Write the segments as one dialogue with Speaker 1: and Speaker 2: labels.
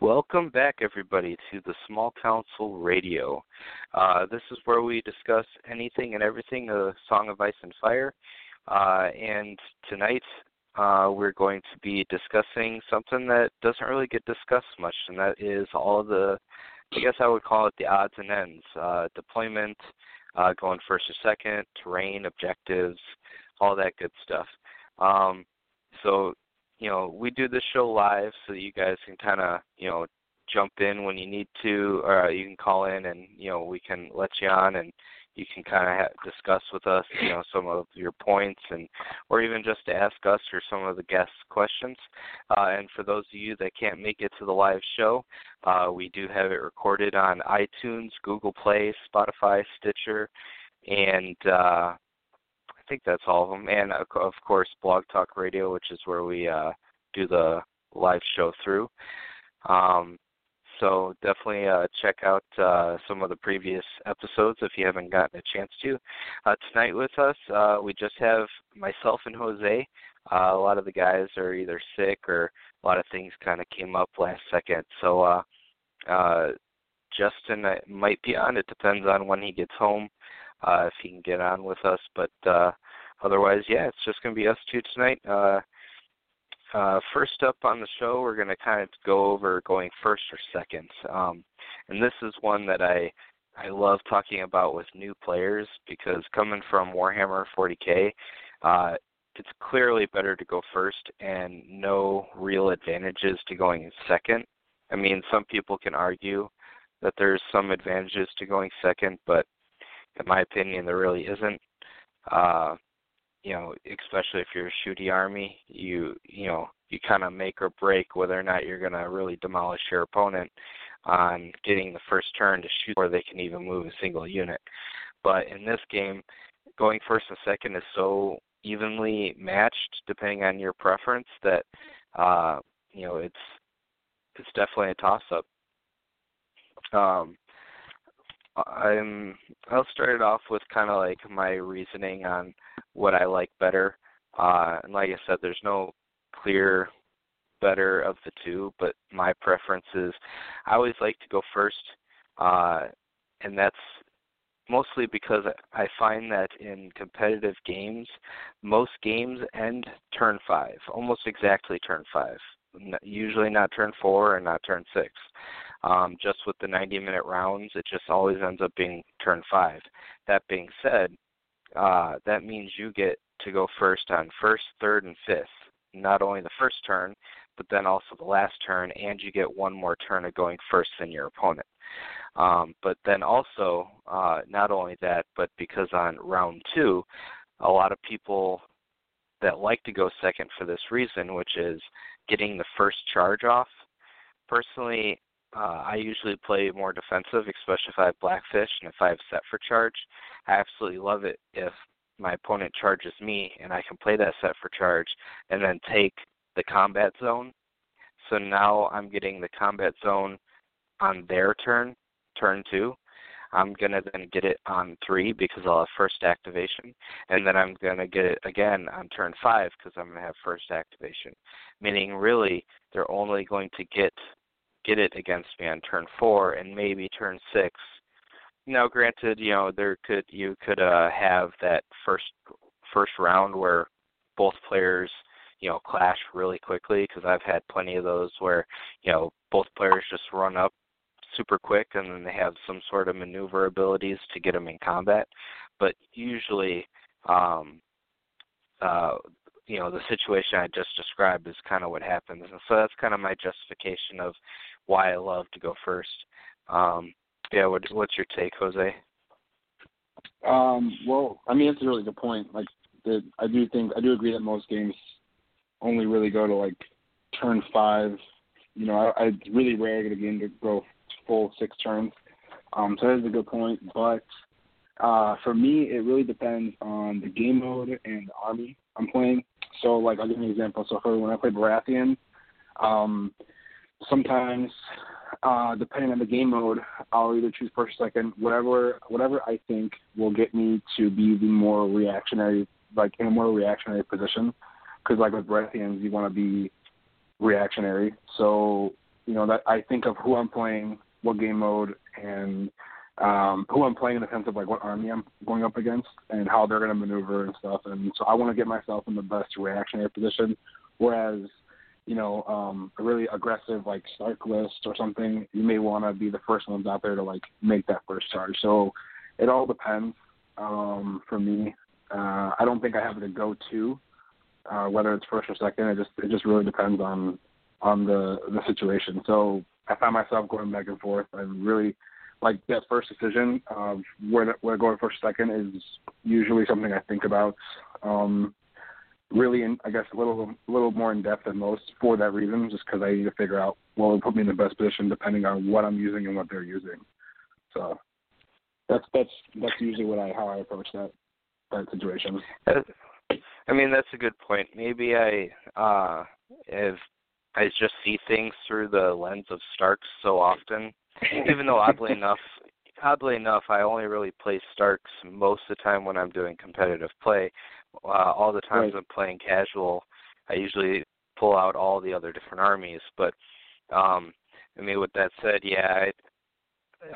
Speaker 1: Welcome back, everybody, to the Small Council Radio. Uh, this is where we discuss anything and everything a Song of Ice and Fire. Uh, and tonight uh, we're going to be discussing something that doesn't really get discussed much, and that is all the, I guess I would call it the odds and ends uh, deployment, uh, going first or second, terrain, objectives, all that good stuff. Um, so you know, we do this show live so that you guys can kind of, you know, jump in when you need to, or you can call in and, you know, we can let you on and you can kind of ha- discuss with us, you know, some of your points and, or even just to ask us or some of the guest questions. Uh, and for those of you that can't make it to the live show, uh, we do have it recorded on iTunes, Google Play, Spotify, Stitcher, and uh, think that's all of them, and of course Blog Talk Radio, which is where we uh, do the live show through. Um, so definitely uh, check out uh, some of the previous episodes if you haven't gotten a chance to. Uh, tonight with us, uh, we just have myself and Jose. Uh, a lot of the guys are either sick or a lot of things kind of came up last second. So uh, uh, Justin uh, might be on. It depends on when he gets home uh, if he can get on with us. But uh, otherwise, yeah, it's just going to be us two tonight. Uh, uh, first up on the show, we're going to kind of go over going first or second, um, and this is one that I I love talking about with new players because coming from Warhammer 40k, uh, it's clearly better to go first and no real advantages to going second. I mean, some people can argue that there's some advantages to going second, but in my opinion, there really isn't. Uh, you know, especially if you're a shooty army, you you know you kind of make or break whether or not you're going to really demolish your opponent on getting the first turn to shoot, or they can even move a single unit. But in this game, going first and second is so evenly matched, depending on your preference, that uh, you know it's it's definitely a toss up. Um, I'm I'll start it off with kind of like my reasoning on what I like better. Uh, and like I said, there's no clear better of the two, but my preference is I always like to go first, uh, and that's mostly because I find that in competitive games, most games end turn five, almost exactly turn five. Usually not turn four and not turn six. Um, just with the 90 minute rounds, it just always ends up being turn five. That being said, uh, that means you get to go first on first, third, and fifth. Not only the first turn, but then also the last turn, and you get one more turn of going first than your opponent. Um, but then also, uh, not only that, but because on round two, a lot of people that like to go second for this reason, which is getting the first charge off. Personally, uh, I usually play more defensive, especially if I have Blackfish and if I have set for charge. I absolutely love it if my opponent charges me and I can play that set for charge and then take the combat zone. So now I'm getting the combat zone on their turn, turn two. I'm gonna then get it on three because I'll have first activation, and then I'm gonna get it again on turn five because I'm gonna have first activation. Meaning, really, they're only going to get get it against me on turn four and maybe turn six. Now, granted, you know there could you could uh, have that first first round where both players you know clash really quickly because I've had plenty of those where you know both players just run up super quick and then they have some sort of maneuver abilities to get them in combat. But usually, um, uh, you know, the situation I just described is kind of what happens, and so that's kind of my justification of why I love to go first. Um, yeah, what, what's your take, Jose?
Speaker 2: Um, well, I mean, it's a really good point. Like, the, I do think I do agree that most games only really go to like turn five. You know, I, I it's really rare get a game to go full six turns. Um, so that is a good point. But uh, for me, it really depends on the game mode and the army I'm playing. So, like, I'll give you an example. So, for when I play Baratheon, um, sometimes uh, depending on the game mode, I'll either choose first or second, whatever whatever I think will get me to be the more reactionary, like in a more reactionary position. Because like with Baratheons, you want to be reactionary. So you know that I think of who I'm playing, what game mode, and um, who I'm playing in the sense of like what army I'm going up against and how they're going to maneuver and stuff. And so I want to get myself in the best reactionary position. Whereas, you know, um, a really aggressive like Stark list or something, you may want to be the first ones out there to like make that first charge. So it all depends um, for me. Uh, I don't think I have the go-to, uh, whether it's first or second. It just it just really depends on on the the situation. So I find myself going back and forth. I really like that first decision of where where going first second is usually something I think about. Um, really, in, I guess a little a little more in depth than most for that reason, just because I need to figure out what will put me in the best position depending on what I'm using and what they're using. So that's that's that's usually what I how I approach that that situation.
Speaker 1: I mean, that's a good point. Maybe I uh if I just see things through the lens of Starks so often even though oddly enough, oddly enough, I only really play Starks most of the time when I'm doing competitive play. Uh, all the times right. I'm playing casual, I usually pull out all the other different armies. But um, I mean, with that said, yeah, it,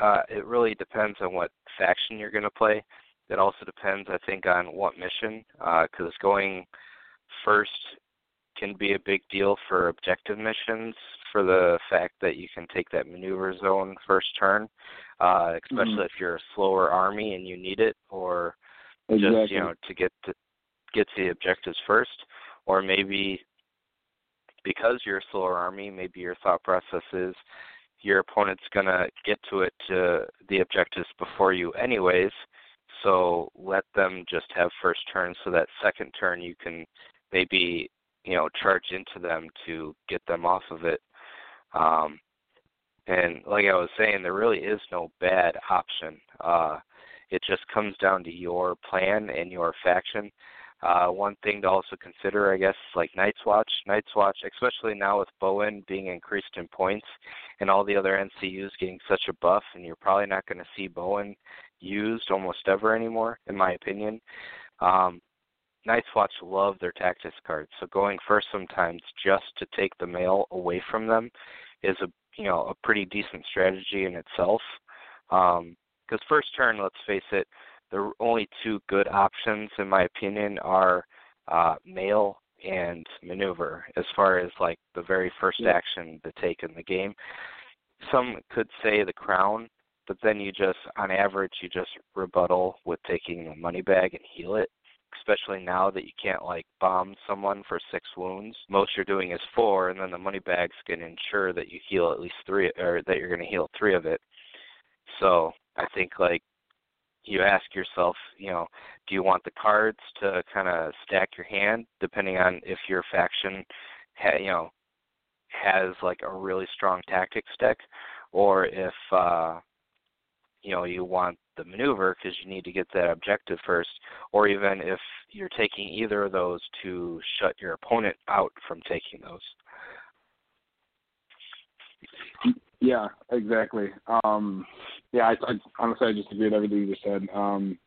Speaker 1: uh, it really depends on what faction you're going to play. It also depends, I think, on what mission, because uh, going first can be a big deal for objective missions for the fact that you can take that maneuver zone first turn, uh, especially mm-hmm. if you're a slower army and you need it, or exactly. just you know to get to get to the objectives first, or maybe because you're a slower army, maybe your thought process is your opponent's gonna get to it to the objectives before you anyways. So let them just have first turn so that second turn you can maybe you know charge into them to get them off of it um and like i was saying there really is no bad option. Uh it just comes down to your plan and your faction. Uh one thing to also consider i guess like night's watch. Night's watch especially now with bowen being increased in points and all the other ncus getting such a buff and you're probably not going to see bowen used almost ever anymore in my opinion. Um Night's Watch love their tactics cards, so going first sometimes just to take the mail away from them is a you know a pretty decent strategy in itself. Because um, first turn, let's face it, the only two good options in my opinion are uh, mail and maneuver as far as like the very first action to take in the game. Some could say the crown, but then you just on average you just rebuttal with taking the money bag and heal it especially now that you can't like bomb someone for six wounds. Most you're doing is four, and then the money bags can ensure that you heal at least three, or that you're going to heal three of it. So I think like you ask yourself, you know, do you want the cards to kind of stack your hand, depending on if your faction, ha- you know, has like a really strong tactics deck, or if uh, you know you want the maneuver because you need to get that objective first, or even if you're taking either of those to shut your opponent out from taking those.
Speaker 2: Yeah, exactly. Um, yeah, I, I honestly I just agree with everything you just said. Um,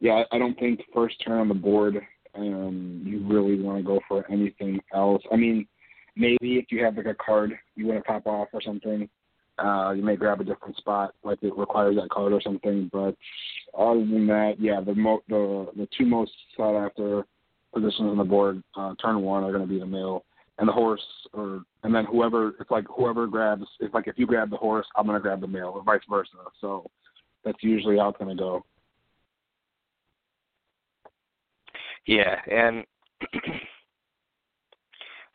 Speaker 2: yeah, I don't think first turn on the board um, you really want to go for anything else. I mean, maybe if you have like a card you want to pop off or something, uh, you may grab a different spot, like it requires that card or something. But other than that, yeah, the mo- the the two most sought after positions on the board, uh, turn one, are going to be the mail and the horse, or and then whoever it's like whoever grabs. It's like if you grab the horse, I'm going to grab the mail, or vice versa. So that's usually how it's going to go.
Speaker 1: Yeah, and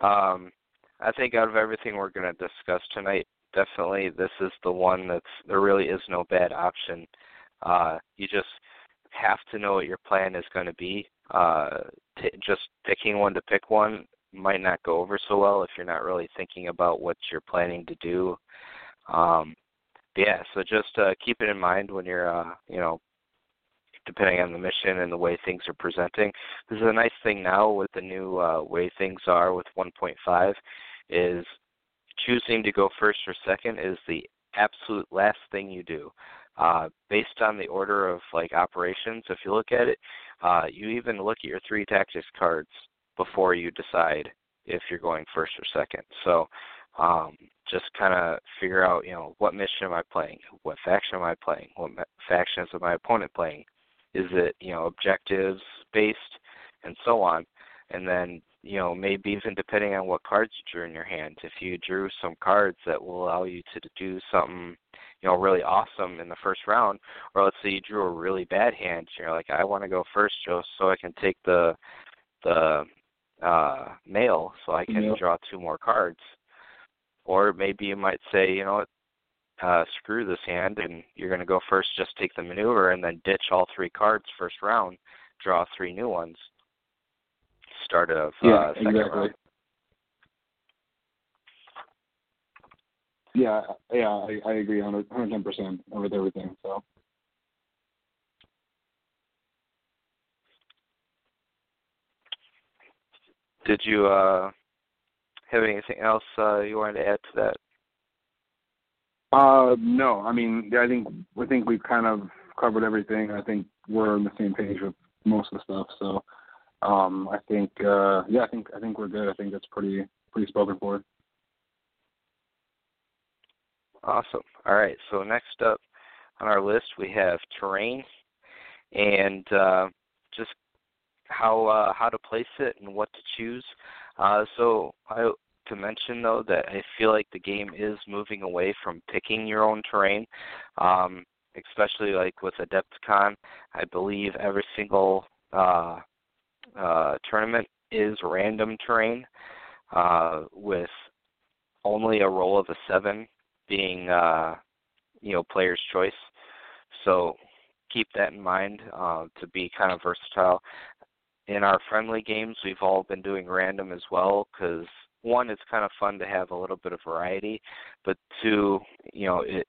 Speaker 1: um, I think out of everything we're going to discuss tonight, definitely this is the one that's there really is no bad option. Uh, you just have to know what your plan is going to be. Uh, t- just picking one to pick one might not go over so well if you're not really thinking about what you're planning to do. Um, yeah, so just uh, keep it in mind when you're, uh, you know, depending on the mission and the way things are presenting. This is a nice thing now with the new uh, way things are with 1.5 is choosing to go first or second is the absolute last thing you do. Uh, based on the order of like operations, if you look at it, uh, you even look at your three tactics cards before you decide if you're going first or second. So Um, just kind of figure out, you know, what mission am I playing? What faction am I playing? What factions is my opponent playing? Is it, you know, objectives based and so on? And then, you know, maybe even depending on what cards you drew in your hand, if you drew some cards that will allow you to do something, you know, really awesome in the first round, or let's say you drew a really bad hand, you're like, I want to go first, Joe, so I can take the the uh mail so I can draw two more cards. Or maybe you might say, you know what, uh, screw this hand, and you're going to go first, just take the maneuver, and then ditch all three cards first round, draw three new ones. Start of
Speaker 2: yeah,
Speaker 1: uh, second
Speaker 2: exactly.
Speaker 1: round.
Speaker 2: Yeah, yeah, I, I agree 110 percent with everything. So.
Speaker 1: Did you uh have anything else uh, you wanted to add to that?
Speaker 2: Uh, no. I mean, I think I think we've kind of covered everything. I think we're on the same page with most of the stuff. So, um, I think uh, yeah, I think I think we're good. I think that's pretty pretty spoken for.
Speaker 1: Awesome. All right. So next up on our list we have terrain and uh, just how uh, how to place it and what to choose. Uh, so I to mention though that I feel like the game is moving away from picking your own terrain, um, especially like with Adepticon. I believe every single uh, uh, tournament is random terrain, uh, with only a roll of a seven being uh, you know player's choice. So keep that in mind uh, to be kind of versatile in our friendly games, we've all been doing random as well because one, it's kind of fun to have a little bit of variety, but two, you know, it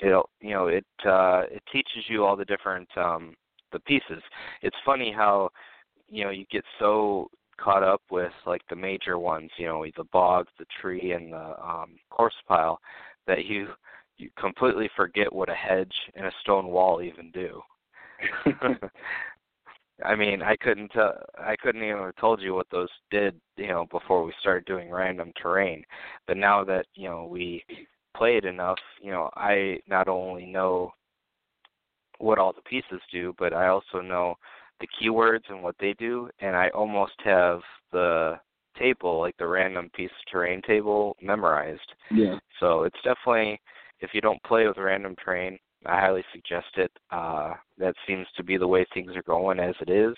Speaker 1: it you know it uh, it teaches you all the different um, the pieces. It's funny how you know you get so caught up with like the major ones, you know, the bog, the tree, and the um, corpse pile, that you you completely forget what a hedge and a stone wall even do. I mean, I couldn't uh, I couldn't even have told you what those did, you know, before we started doing random terrain. But now that you know we played enough, you know, I not only know what all the pieces do, but I also know the keywords and what they do, and I almost have the table, like the random piece of terrain table, memorized.
Speaker 2: Yeah.
Speaker 1: So it's definitely if you don't play with random terrain, I highly suggest it. Uh, that seems to be the way things are going as it is.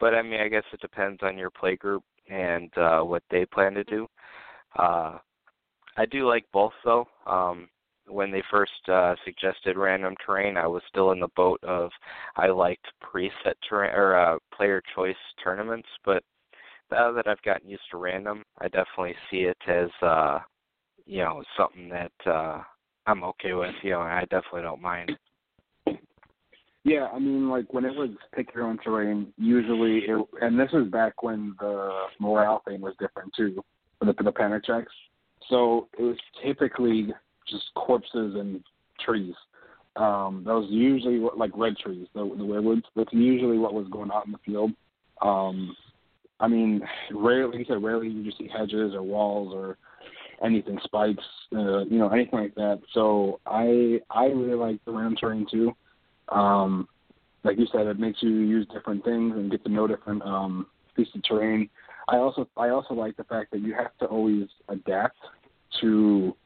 Speaker 1: But I mean, I guess it depends on your play group and uh, what they plan to do. Uh, I do like both though. Um, when they first uh, suggested random terrain, I was still in the boat of I liked preset terrain or uh, player choice tournaments. But now that I've gotten used to random, I definitely see it as uh, you know something that uh, I'm okay with. You know, I definitely don't mind.
Speaker 2: Yeah, I mean, like when it was pick your own terrain, usually, it, and this was back when the morale thing was different too, for the, for the panic checks. So it was typically just corpses and trees. Um, that was usually what, like red trees, the the weirwoods. That's usually what was going on in the field. Um, I mean, rarely, like you said, rarely you just see hedges or walls or anything spikes, uh, you know, anything like that. So I I really like the ram terrain too. Um, like you said, it makes you use different things and get to know different um, pieces of terrain. I also I also like the fact that you have to always adapt to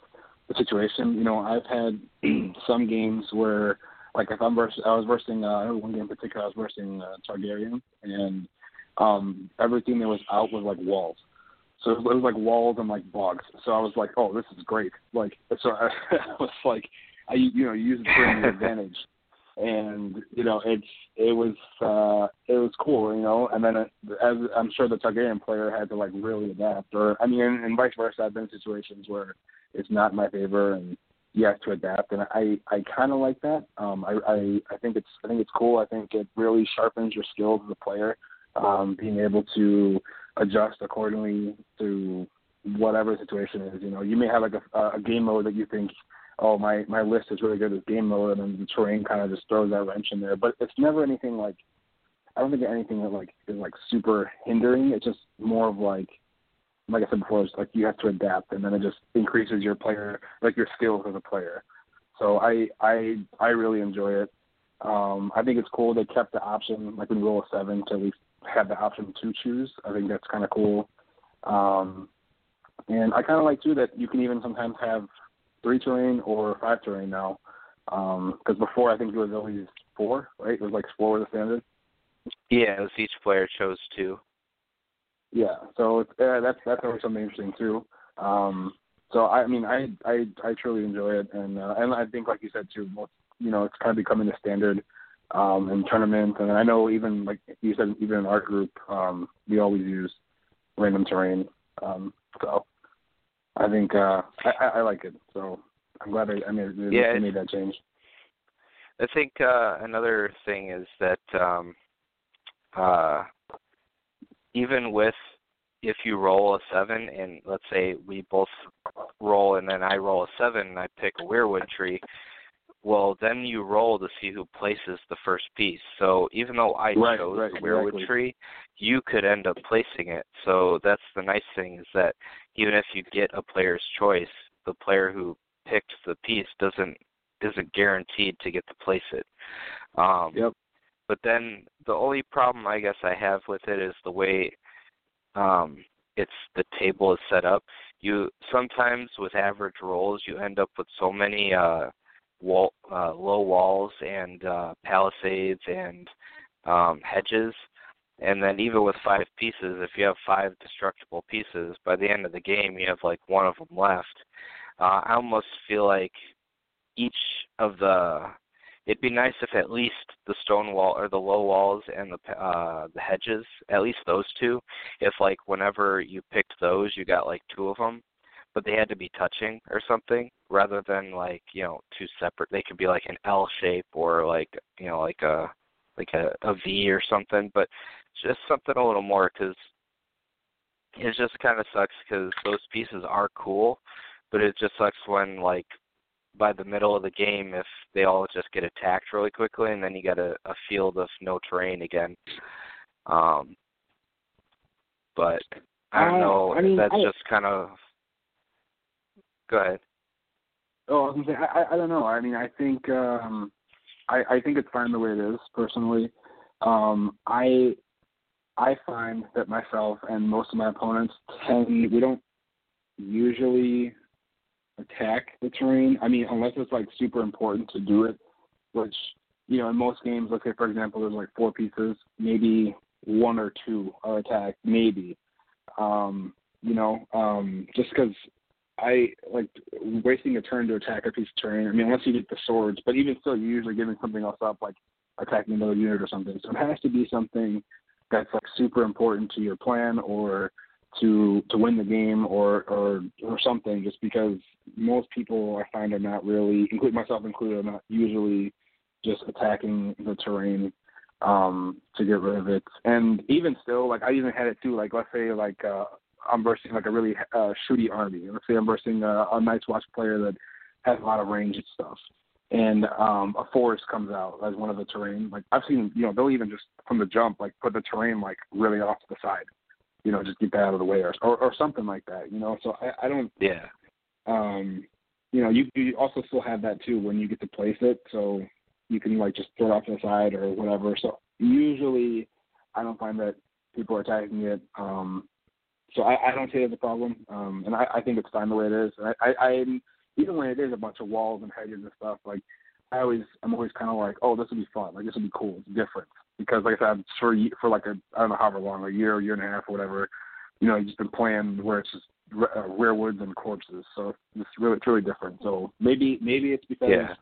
Speaker 2: the situation. You know, I've had some games where, like, if I'm vers- I was versing uh, one game in particular, I was versing uh, Targaryen, and um, everything that was out was like walls. So it was like walls and like bogs. So I was like, oh, this is great. Like, so I, I was like, I you know use it to your advantage, and you know it's it was uh it was cool, you know. And then it, as I'm sure the Targaryen player had to like really adapt, or I mean, and, and vice versa. I've been in situations where it's not in my favor and you have to adapt, and I I kind of like that. Um, I, I I think it's I think it's cool. I think it really sharpens your skills as a player. Um, being able to adjust accordingly to whatever situation is. You know, you may have like a, a game mode that you think, oh, my my list is really good as game mode, and then the terrain kind of just throws that wrench in there. But it's never anything like I don't think anything that like is like super hindering. It's just more of like like I said before, it's like you have to adapt, and then it just increases your player, like your skills as a player. So I I I really enjoy it. Um, I think it's cool they kept the option, like when you roll a seven, to at least have the option to choose. I think that's kind of cool. Um, and I kind of like too that you can even sometimes have three terrain or five terrain now. Because um, before I think it was always four, right? It was like four was the standard.
Speaker 1: Yeah, it was each player chose two.
Speaker 2: Yeah, so it's, uh, that's that's always something interesting too. Um, so I, I mean, I I I truly enjoy it, and uh, and I think like you said too, most, you know, it's kind of becoming the standard um, in tournaments, and I know even like you said, even in our group, um, we always use random terrain. Um, so I think uh, I, I like it. So I'm glad I, I made
Speaker 1: yeah,
Speaker 2: made that change.
Speaker 1: I think uh, another thing is that um, uh, even with if you roll a seven and let's say we both roll and then I roll a seven and I pick a weirwood tree, well then you roll to see who places the first piece. So even though I
Speaker 2: right,
Speaker 1: chose
Speaker 2: right,
Speaker 1: the weirwood
Speaker 2: exactly.
Speaker 1: tree, you could end up placing it. So that's the nice thing is that even if you get a player's choice, the player who picked the piece doesn't isn't guaranteed to get to place it. Um
Speaker 2: yep.
Speaker 1: But then the only problem I guess I have with it is the way um it's the table is set up. You sometimes with average rolls you end up with so many uh wall uh low walls and uh palisades and um hedges and then even with five pieces if you have five destructible pieces by the end of the game you have like one of them left uh i almost feel like each of the it'd be nice if at least the stone wall or the low walls and the uh the hedges at least those two if like whenever you picked those you got like two of them but they had to be touching or something rather than like you know two separate they could be like an l shape or like you know like a like a, a v or something but just something a little more because it just kind of sucks because those pieces are cool but it just sucks when like by the middle of the game if they all just get attacked really quickly and then you got a, a field of no terrain again. Um but I don't
Speaker 2: uh,
Speaker 1: know.
Speaker 2: I mean,
Speaker 1: that's
Speaker 2: I,
Speaker 1: just kind of go ahead.
Speaker 2: Oh, I was gonna say I, I I don't know. I mean I think um I, I think it's fine the way it is personally. Um I I find that myself and most of my opponents tend we don't usually attack the terrain. I mean, unless it's like super important to do it, which you know, in most games, let's say for example, there's like four pieces, maybe one or two are attacked, maybe. Um, you know, um, just because I like wasting a turn to attack a piece of terrain. I mean, unless you get the swords, but even still, you're usually giving something else up, like attacking another unit or something. So it has to be something that's like super important to your plan or to to win the game or or or something just because most people I find are not really include myself included are not usually just attacking the terrain um to get rid of it. And even still like I even had it too like let's say like uh I'm versing like a really uh shooty army. Let's say I'm versing a, a Watch player that has a lot of range and stuff. And um a forest comes out as one of the terrain. Like I've seen you know, they'll even just from the jump like put the terrain like really off to the side you know, just get that out of the way or or, or something like that, you know. So I, I don't
Speaker 1: Yeah.
Speaker 2: Um you know, you you also still have that too when you get to place it, so you can like just throw it off to the side or whatever. So usually I don't find that people are attacking it. Um so I, I don't see it as a problem. Um and I, I think it's fine the way it is. I, I, I even when it is a bunch of walls and hedges and stuff, like I always I'm always kinda like, Oh, this will be fun, like this will be cool, it's different because, like I said, for for like a I don't know however long, a year, a year and a half, or whatever, you know, just been playing where it's just uh, weirwoods and corpses. So it's really it's really different. So maybe maybe it's because
Speaker 1: yeah.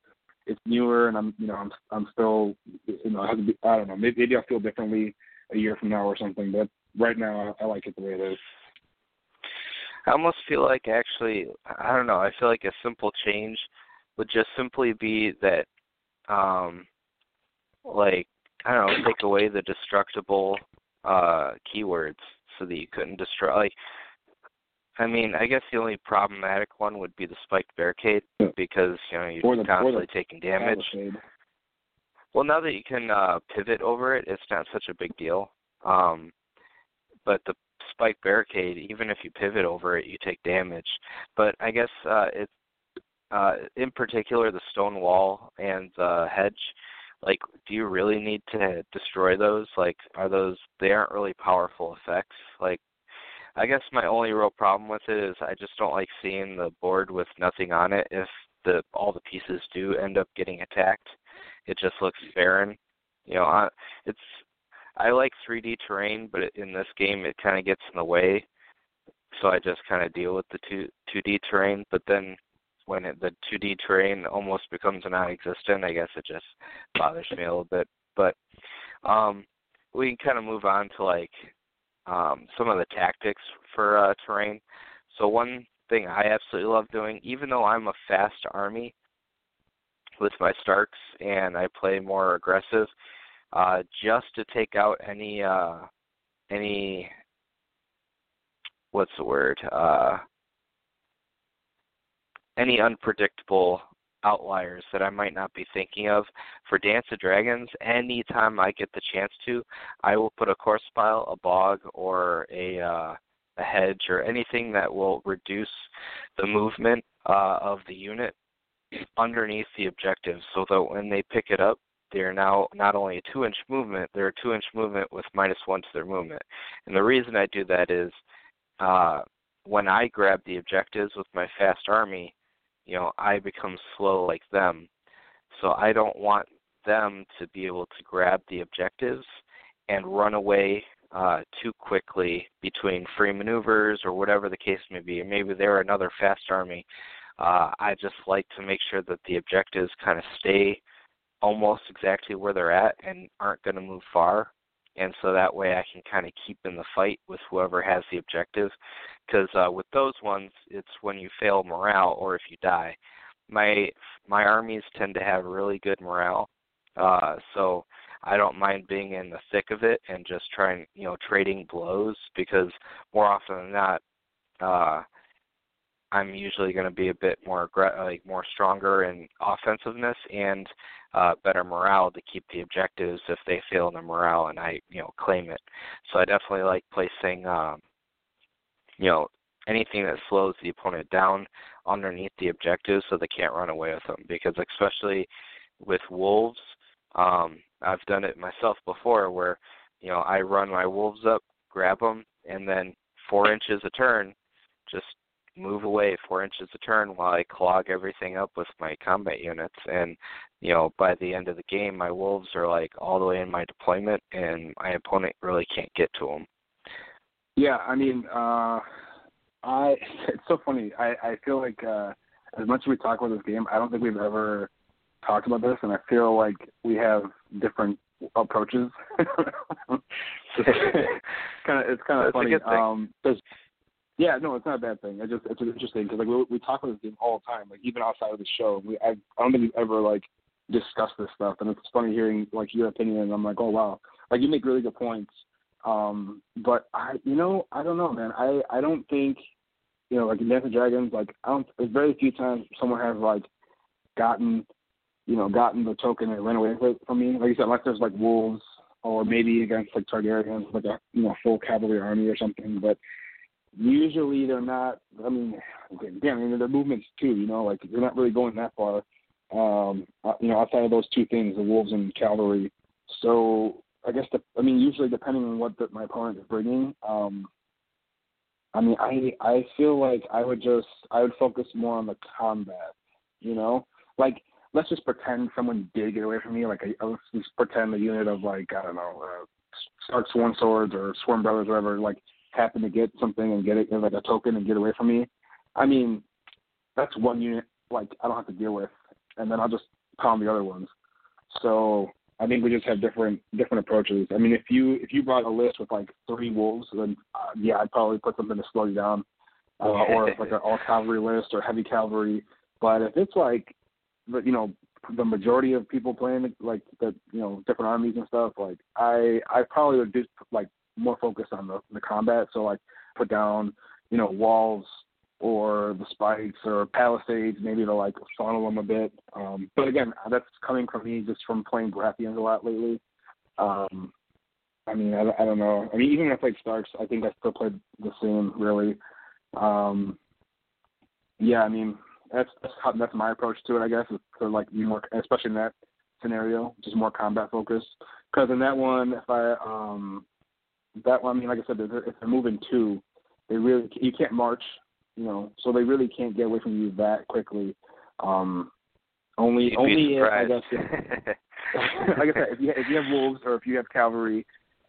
Speaker 2: it's newer and I'm you know I'm I'm still you know I have to be I don't know maybe maybe I'll feel differently a year from now or something. But right now I, I like it the way it is.
Speaker 1: I almost feel like actually I don't know, I feel like a simple change would just simply be that um like I don't know, take away the destructible uh keywords so that you couldn't destroy like I mean, I guess the only problematic one would be the spiked barricade because, you know, you're
Speaker 2: the,
Speaker 1: constantly taking damage. Well now that you can uh pivot over it, it's not such a big deal. Um but the spike barricade, even if you pivot over it, you take damage. But I guess uh, it, uh, in particular, the stone wall and the hedge. Like, do you really need to destroy those? Like, are those they aren't really powerful effects? Like, I guess my only real problem with it is I just don't like seeing the board with nothing on it. If the all the pieces do end up getting attacked, it just looks barren. You know, I, it's I like 3D terrain, but in this game it kind of gets in the way. So I just kind of deal with the 2 2D terrain, but then when it, the 2D terrain almost becomes non-existent, I guess it just bothers me a little bit. But um, we can kind of move on to like um, some of the tactics for uh, terrain. So one thing I absolutely love doing, even though I'm a fast army with my Starks and I play more aggressive, uh, just to take out any uh, any what's the word uh, any unpredictable outliers that I might not be thinking of. For Dance of Dragons, anytime I get the chance to, I will put a corpse pile, a bog, or a uh, a hedge, or anything that will reduce the movement uh, of the unit underneath the objective, so that when they pick it up, they're now not only a two inch movement, they're a two inch movement with minus one to their movement. And the reason I do that is uh, when I grab the objectives with my fast army, you know, I become slow like them. So I don't want them to be able to grab the objectives and run away uh, too quickly between free maneuvers or whatever the case may be. Maybe they're another fast army. Uh, I just like to make sure that the objectives kind of stay almost exactly where they're at and aren't going to move far. And so that way I can kind of keep in the fight with whoever has the objective. Because uh, with those ones, it's when you fail morale or if you die. My my armies tend to have really good morale, uh, so I don't mind being in the thick of it and just trying, you know, trading blows because more often than not, uh, I'm usually going to be a bit more like more stronger in offensiveness and uh, better morale to keep the objectives if they fail in the morale and I you know claim it. So I definitely like placing um, you know anything that slows the opponent down underneath the objectives so they can't run away with them because especially with wolves um, I've done it myself before where you know I run my wolves up, grab them, and then four inches a turn, just move away four inches a turn while I clog everything up with my combat units. And you know, by the end of the game, my wolves are like all the way in my deployment, and my opponent really can't get to them.
Speaker 2: Yeah, I mean, uh, I it's so funny. I I feel like uh, as much as we talk about this game, I don't think we've ever talked about this, and I feel like we have different approaches. it's kind of, it's kind of funny. Um, there's yeah, no, it's not a bad thing. It just it's interesting because like we, we talk about this game all the time, like even outside of the show. We I, I don't think we've ever like discussed this stuff, and it's funny hearing like your opinion. And I'm like, oh wow, like you make really good points. Um, but I, you know, I don't know, man. I I don't think, you know, like in Dragons, like I don't. There's very few times someone has like gotten, you know, gotten the token and ran away from me. Like you said, like there's like wolves or maybe against like Targaryens, like a you know full cavalry army or something, but usually they're not. I mean, damn, their movements too. You know, like they're not really going that far. Um, uh, you know, outside of those two things, the wolves and cavalry. So I guess the, I mean, usually depending on what the, my opponent is bringing, um, I mean, I I feel like I would just I would focus more on the combat. You know, like let's just pretend someone did get away from me. Like let's just pretend a unit of like I don't know, uh, Stark Sworn Swords or Sworn Brothers, or whatever. Like happen to get something and get it like a token and get away from me, I mean, that's one unit like I don't have to deal with, and then I'll just pound the other ones. So I think we just have different different approaches. I mean, if you if you brought a list with like three wolves, then uh, yeah, I'd probably put something to slow you down, uh, or like an all cavalry list or heavy cavalry. But if it's like, you know, the majority of people playing like the you know different armies and stuff, like I I probably would just like more focused on the, the combat. So like put down, you know, walls or the spikes or palisades, maybe to like funnel them a bit. Um, but again, that's coming from me just from playing Baratheons a lot lately. Um, I mean, I, I don't know. I mean, even when I played Starks, I think I still played the same. Really. Um, yeah, I mean, that's that's, how, that's my approach to it. I guess to like more, especially in that scenario, just more combat focused. Because in that one, if I um, that one, I mean, like I said, if they're, if they're moving two, they really you can't march, you know, so they really can't get away from you that quickly. Um, only
Speaker 1: You'd
Speaker 2: only if, I guess if, like I said, if you if you have wolves or if you have cavalry,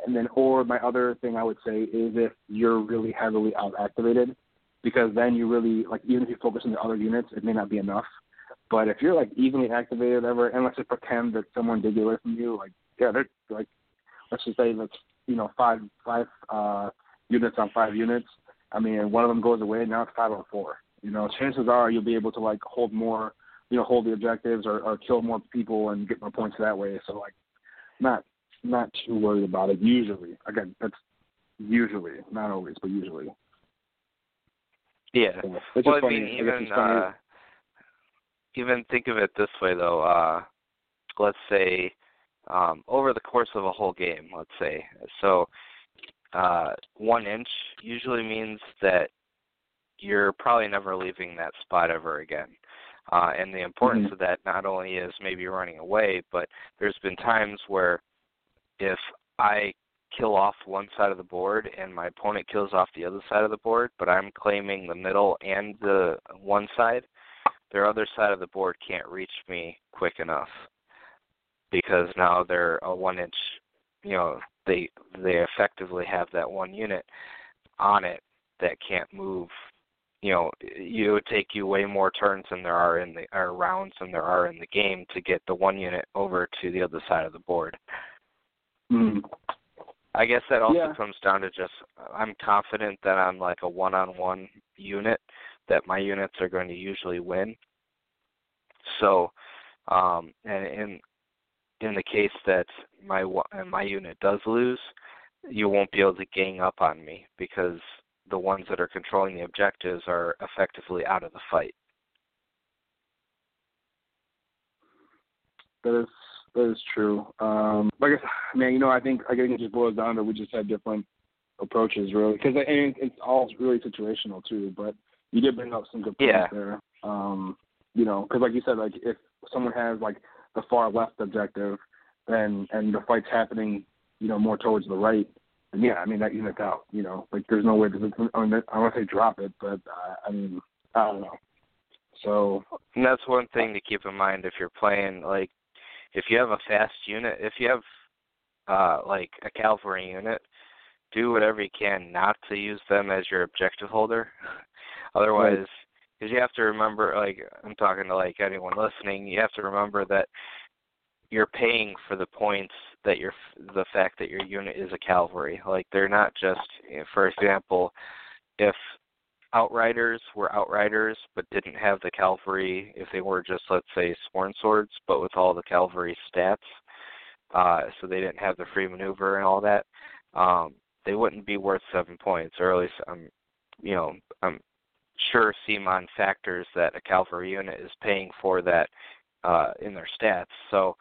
Speaker 2: and then or my other thing I would say is if you're really heavily out activated, because then you really like even if you focus on the other units, it may not be enough. But if you're like evenly activated, ever, and let's just pretend that someone did get away from you, like yeah, they're like let's just say that's you know five five uh units on five units. I mean, one of them goes away, now it's five on four. You know, chances are you'll be able to like hold more, you know, hold the objectives or, or kill more people and get more points that way. So like, not not too worried about it. Usually, again, that's usually, not always, but usually.
Speaker 1: yeah.
Speaker 2: So,
Speaker 1: well, I
Speaker 2: funny.
Speaker 1: mean,
Speaker 2: I
Speaker 1: even
Speaker 2: funny.
Speaker 1: uh, even think of it this way though. Uh, let's say um, over the course of a whole game, let's say, so uh, one inch usually means that you're probably never leaving that spot ever again. Uh, and the importance
Speaker 2: Mhm.
Speaker 1: of that not only is maybe running away, but there's been times where if I kill off one side of the board and my opponent kills off the other side of the board, but I'm claiming the middle and the one side, their other side of the board can't reach me quick enough because now they're a one inch you know they they effectively have that one unit on it that can't move you know it would take you way more turns than there are in the or rounds than there are in the game to get the one unit over to the other side of the board
Speaker 2: Mm.
Speaker 1: i guess that also
Speaker 2: Yeah.
Speaker 1: comes down to just i'm confident that i'm like a one on one unit that my units are going to usually win so um and in in the case that my my unit does lose, you won't be able to gang up on me because the ones that are controlling the objectives are effectively out of the fight.
Speaker 2: That is that is true. Um, like I guess, man, you know, I think I think it just boils down to we just have different approaches, really, because and it's all really situational too. But you did bring up some good points
Speaker 1: Yeah.
Speaker 2: there. Um, you know, because like you said, like if someone has like the far left objective, and and the fight's happening, you know, more towards the right, and yeah, I mean that unit's out. You know, like there's no way to. I mean, I don't want to say drop it, but uh, I mean, I don't know. So
Speaker 1: And that's one thing to keep in mind if you're playing like if you have a fast unit, if you have uh like a cavalry unit, do whatever you can not to use them as your objective holder. Otherwise, because you have to remember, like I'm talking to like anyone listening, you have to remember that you're paying for the points that you're the fact that your unit is a cavalry. Like they're not just, for example, if outriders were outriders but didn't have the cavalry, if they were just let's say sworn swords but with all the cavalry stats, uh, so they didn't have the free maneuver and all that, um, they wouldn't be worth seven points. Or at least I'm, you know, I'm sure CMON factors that a cavalry unit is paying for that uh, in their stats. So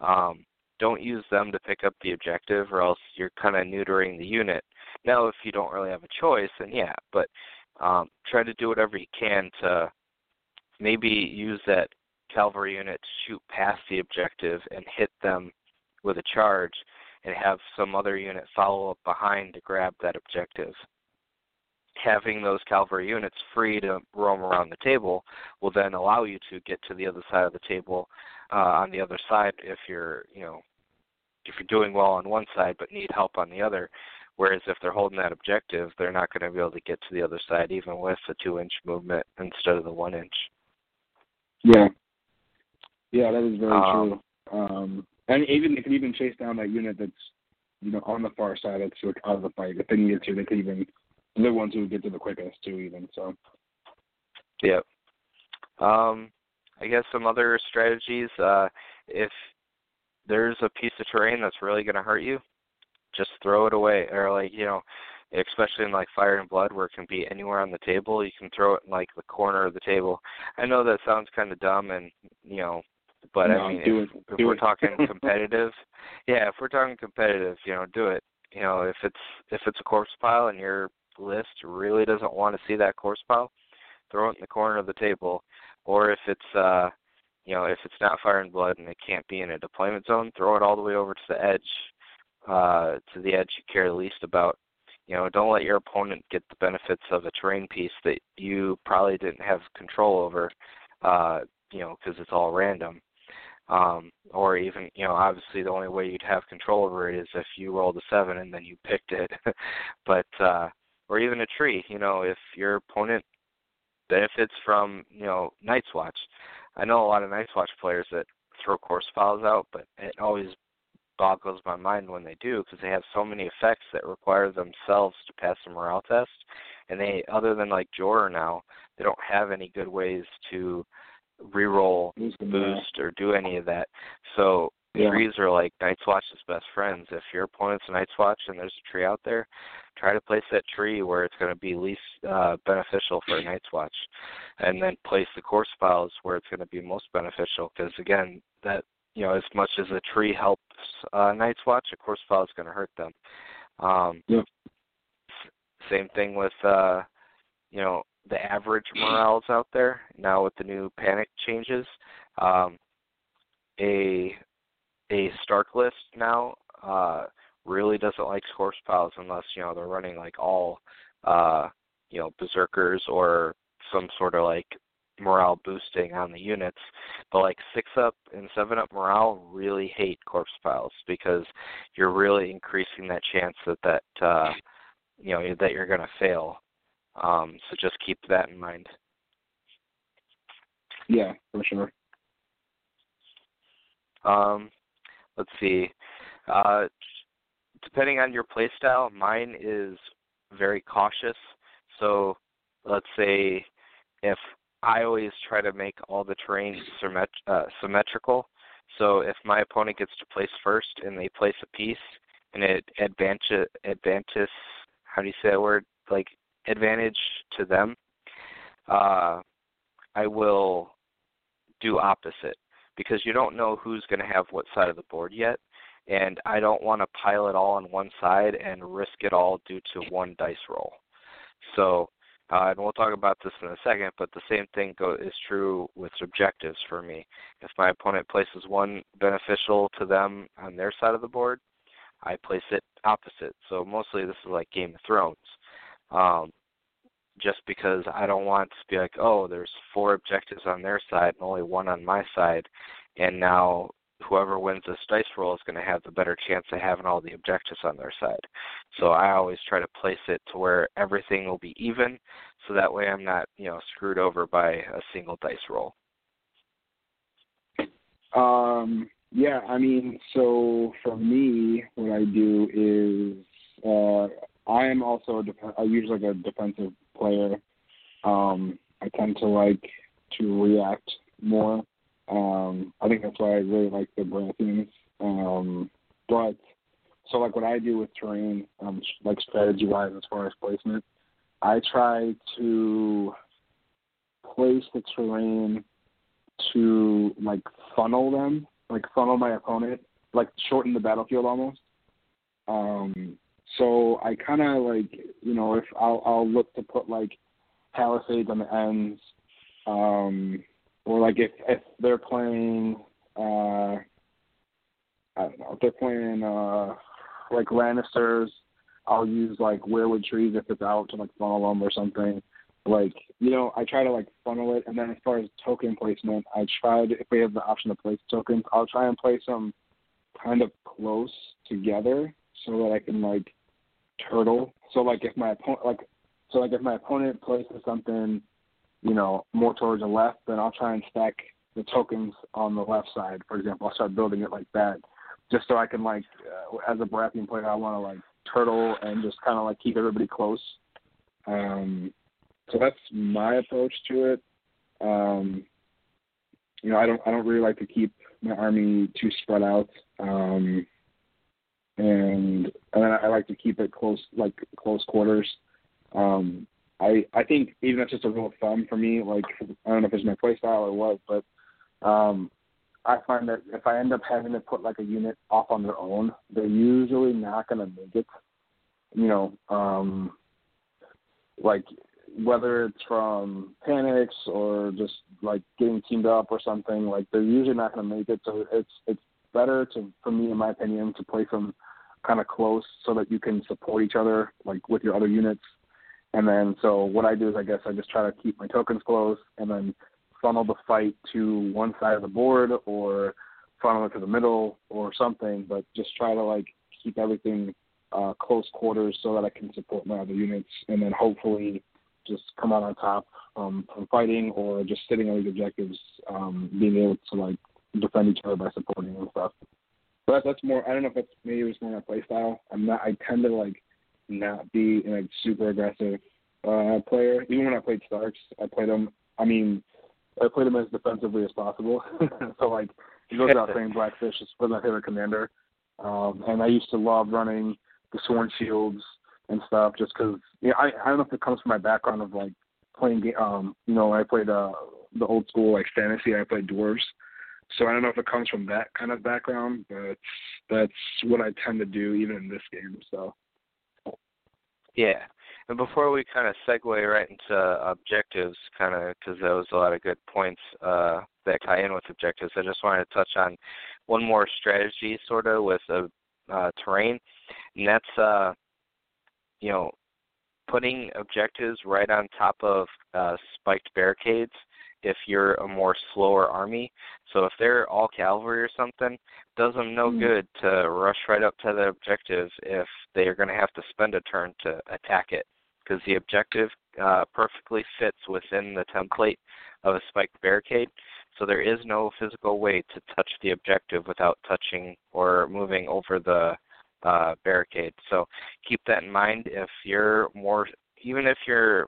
Speaker 1: um, don't use them to pick up the objective, or else you're kind of neutering the unit. Now, if you don't really have a choice, then yeah, but um, try to do whatever you can to maybe use that cavalry unit to shoot past the objective and hit them with a charge and have some other unit follow up behind to grab that objective. Having those cavalry units free to roam around the table will then allow you to get to the other side of the table uh, on the other side if you're, you know, if you're doing well on one side but need help on the other. Whereas if they're holding that objective, they're not going to be able to get to the other side even with the two inch movement instead of the one inch.
Speaker 2: Yeah. Yeah, that is very
Speaker 1: Um,
Speaker 2: true. Um, and even they can even chase down that unit that's, you know, on the far side that's like out of the fight. If they needed to, they could even the ones who get to the quickest too. Even so.
Speaker 1: Yep. Um, I guess some other strategies. Uh, if there's a piece of terrain that's really going to hurt you, just throw it away. Or like you know, especially in like Fire and Blood, where it can be anywhere on the table, you can throw it in like the corner of the table. I know that sounds kind of dumb, and you know, but
Speaker 2: No,
Speaker 1: I mean, if,
Speaker 2: it.
Speaker 1: if we're
Speaker 2: it.
Speaker 1: talking competitive, yeah, if we're talking competitive, you know, do it. you know, if it's if it's a corpse pile and your list really doesn't want to see that corpse pile, throw it in the corner of the table. Or if it's uh you know, if it's not fire and blood and it can't be in a deployment zone, throw it all the way over to the edge, uh, to the edge you care the least about. You know, don't let your opponent get the benefits of a terrain piece that you probably didn't have control over, uh, you know, because it's all random. Um, or even, you know, obviously the only way you'd have control over it is if you rolled a seven and then you picked it. but uh, or even a tree, you know, if your opponent benefits from, you know, Night's Watch. I know a lot of Night's Watch players that throw corpse piles out, but it always boggles my mind when they do because they have so many effects that require themselves to pass the morale test, and they, other than like Jor now, they don't have any good ways to reroll, boost, or do any of that. So
Speaker 2: yeah.
Speaker 1: trees are like Night's Watch's best friends. If your opponent's a Night's Watch and there's a tree out there, try to place that tree where it's going to be least uh, beneficial for Night's Watch, and then place the corpse piles where it's going to be most beneficial. Because again, that you know, as much as a tree helps uh, Night's Watch, a corpse pile is going to hurt them. Um,
Speaker 2: yep.
Speaker 1: Same thing with uh, you know the average morales out there now with the new panic changes. Um, a a Stark list now uh, really doesn't like corpse piles unless you know they're running like all uh, you know berserkers or some sort of like morale boosting on the units. But like six up and seven up morale really hate corpse piles because you're really increasing that chance that that uh, you know that you're going to fail. Um, so just keep that in mind.
Speaker 2: Yeah, for sure.
Speaker 1: Um, let's see. Uh, depending on your play style, mine is very cautious. So let's say if I always try to make all the terrain symmet- uh, symmetrical. So if my opponent gets to place first and they place a piece and it advantage advantage how do you say that word like advantage to them, uh, I will do opposite because you don't know who's going to have what side of the board yet, and I don't want to pile it all on one side and risk it all due to one dice roll. So, uh, and we'll talk about this in a second, but the same thing go- is true with objectives for me. If my opponent places one beneficial to them on their side of the board, I place it opposite. So mostly this is like Game of Thrones. Um, just because I don't want to be like, oh, there's four objectives on their side and only one on my side, and now whoever wins this dice roll is going to have the better chance of having all the objectives on their side. So I always try to place it to where everything will be even, so that way I'm not, you know, screwed over by a single dice roll.
Speaker 2: Um. Yeah. I mean, so for me, what I do is uh, I am also a def- I use like a defensive player. Um, I tend to like to react more. Um, I think that's why I really like the Baratheons. Um, but so like what I do with terrain, um, like strategy wise as far as placement, I try to place the terrain to like funnel them, like funnel my opponent, like shorten the battlefield almost. Um, so I kind of like, you know, if I'll I'll look to put like palisades on the ends, um, or like if if they're playing, uh, I don't know, if they're playing uh, like Lannisters, I'll use like weirwood trees if it's out to like funnel them or something. Like you know, I try to like funnel it, and then as far as token placement, I tried if we have the option to place tokens, I'll try and place them kind of close together so that I can like turtle. So like if my opponent like so like if my opponent places something, you know, more towards the left, then I'll try and stack the tokens on the left side. For example, I'll start building it like that, just so I can like uh, as a Baratheon player, I want to like turtle and just kind of like keep everybody close. Um, so that's my approach to it. Um, you know, I don't I don't really like to keep my army too spread out. Um, and and I like to keep it close, like close quarters. Um, I I think even that's just a rule of thumb for me. Like I don't know if it's my play style or what, but um, I find that if I end up having to put like a unit off on their own, they're usually not going to make it you know, um, like whether it's from panics or just like getting teamed up or something, like they're usually not going to make it. So it's it's better to, for me, in my opinion, to play from kind of close so that you can support each other, like with your other units. And then, so what I do is, I guess, I just try to keep my tokens close, and then funnel the fight to one side of the board, or funnel it to the middle, or something. But just try to like keep everything uh, close quarters so that I can support my other units, and then hopefully just come out on top um, from fighting or just sitting on these objectives, um, being able to like defend each other by supporting and stuff. But that's more. I don't know if that's maybe it was more my play style. I'm not. I tend to like not be a super aggressive uh, player. Even when I played Starks, I played them. I mean, I played them as defensively as possible. so like, it goes without saying, Blackfish is my favorite commander. Um, and I used to love running the Sworn Shields and stuff, just because you know, I I don't know if it comes from my background of like playing. game. Um, you know, I played uh the old school like fantasy. I played dwarves. So I don't know if it comes from that kind of background, but that's what I tend to do even in this game. So.
Speaker 1: Yeah, and before we kind of segue right into objectives, kind of because that was a lot of good points uh, that tie in with objectives, I just wanted to touch on one more strategy, sort of, with a uh, terrain, and that's uh, you know putting objectives right on top of uh, spiked barricades if you're a more slower army. So if they're all cavalry or something, does them no mm. good to rush right up to the objective if they are going to have to spend a turn to attack it, because the objective uh, perfectly fits within the template of a spiked barricade. So there is no physical way to touch the objective without touching or moving over the uh, barricade. So keep that in mind. If you're more, even if you're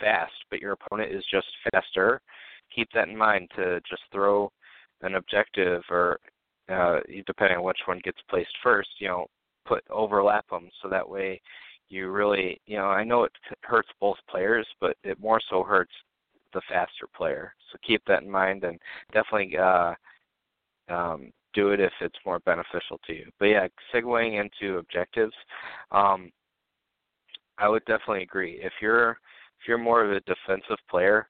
Speaker 1: fast, but your opponent is just faster, keep that in mind to just throw an objective or uh, depending on which one gets placed first, you know, put overlap them so that way you really, you know, I know it hurts both players, but it more so hurts the faster player. So keep that in mind and definitely uh, um, do it if it's more beneficial to you. But yeah, segueing into objectives, um, I would definitely agree. If you're if you're more of a defensive player,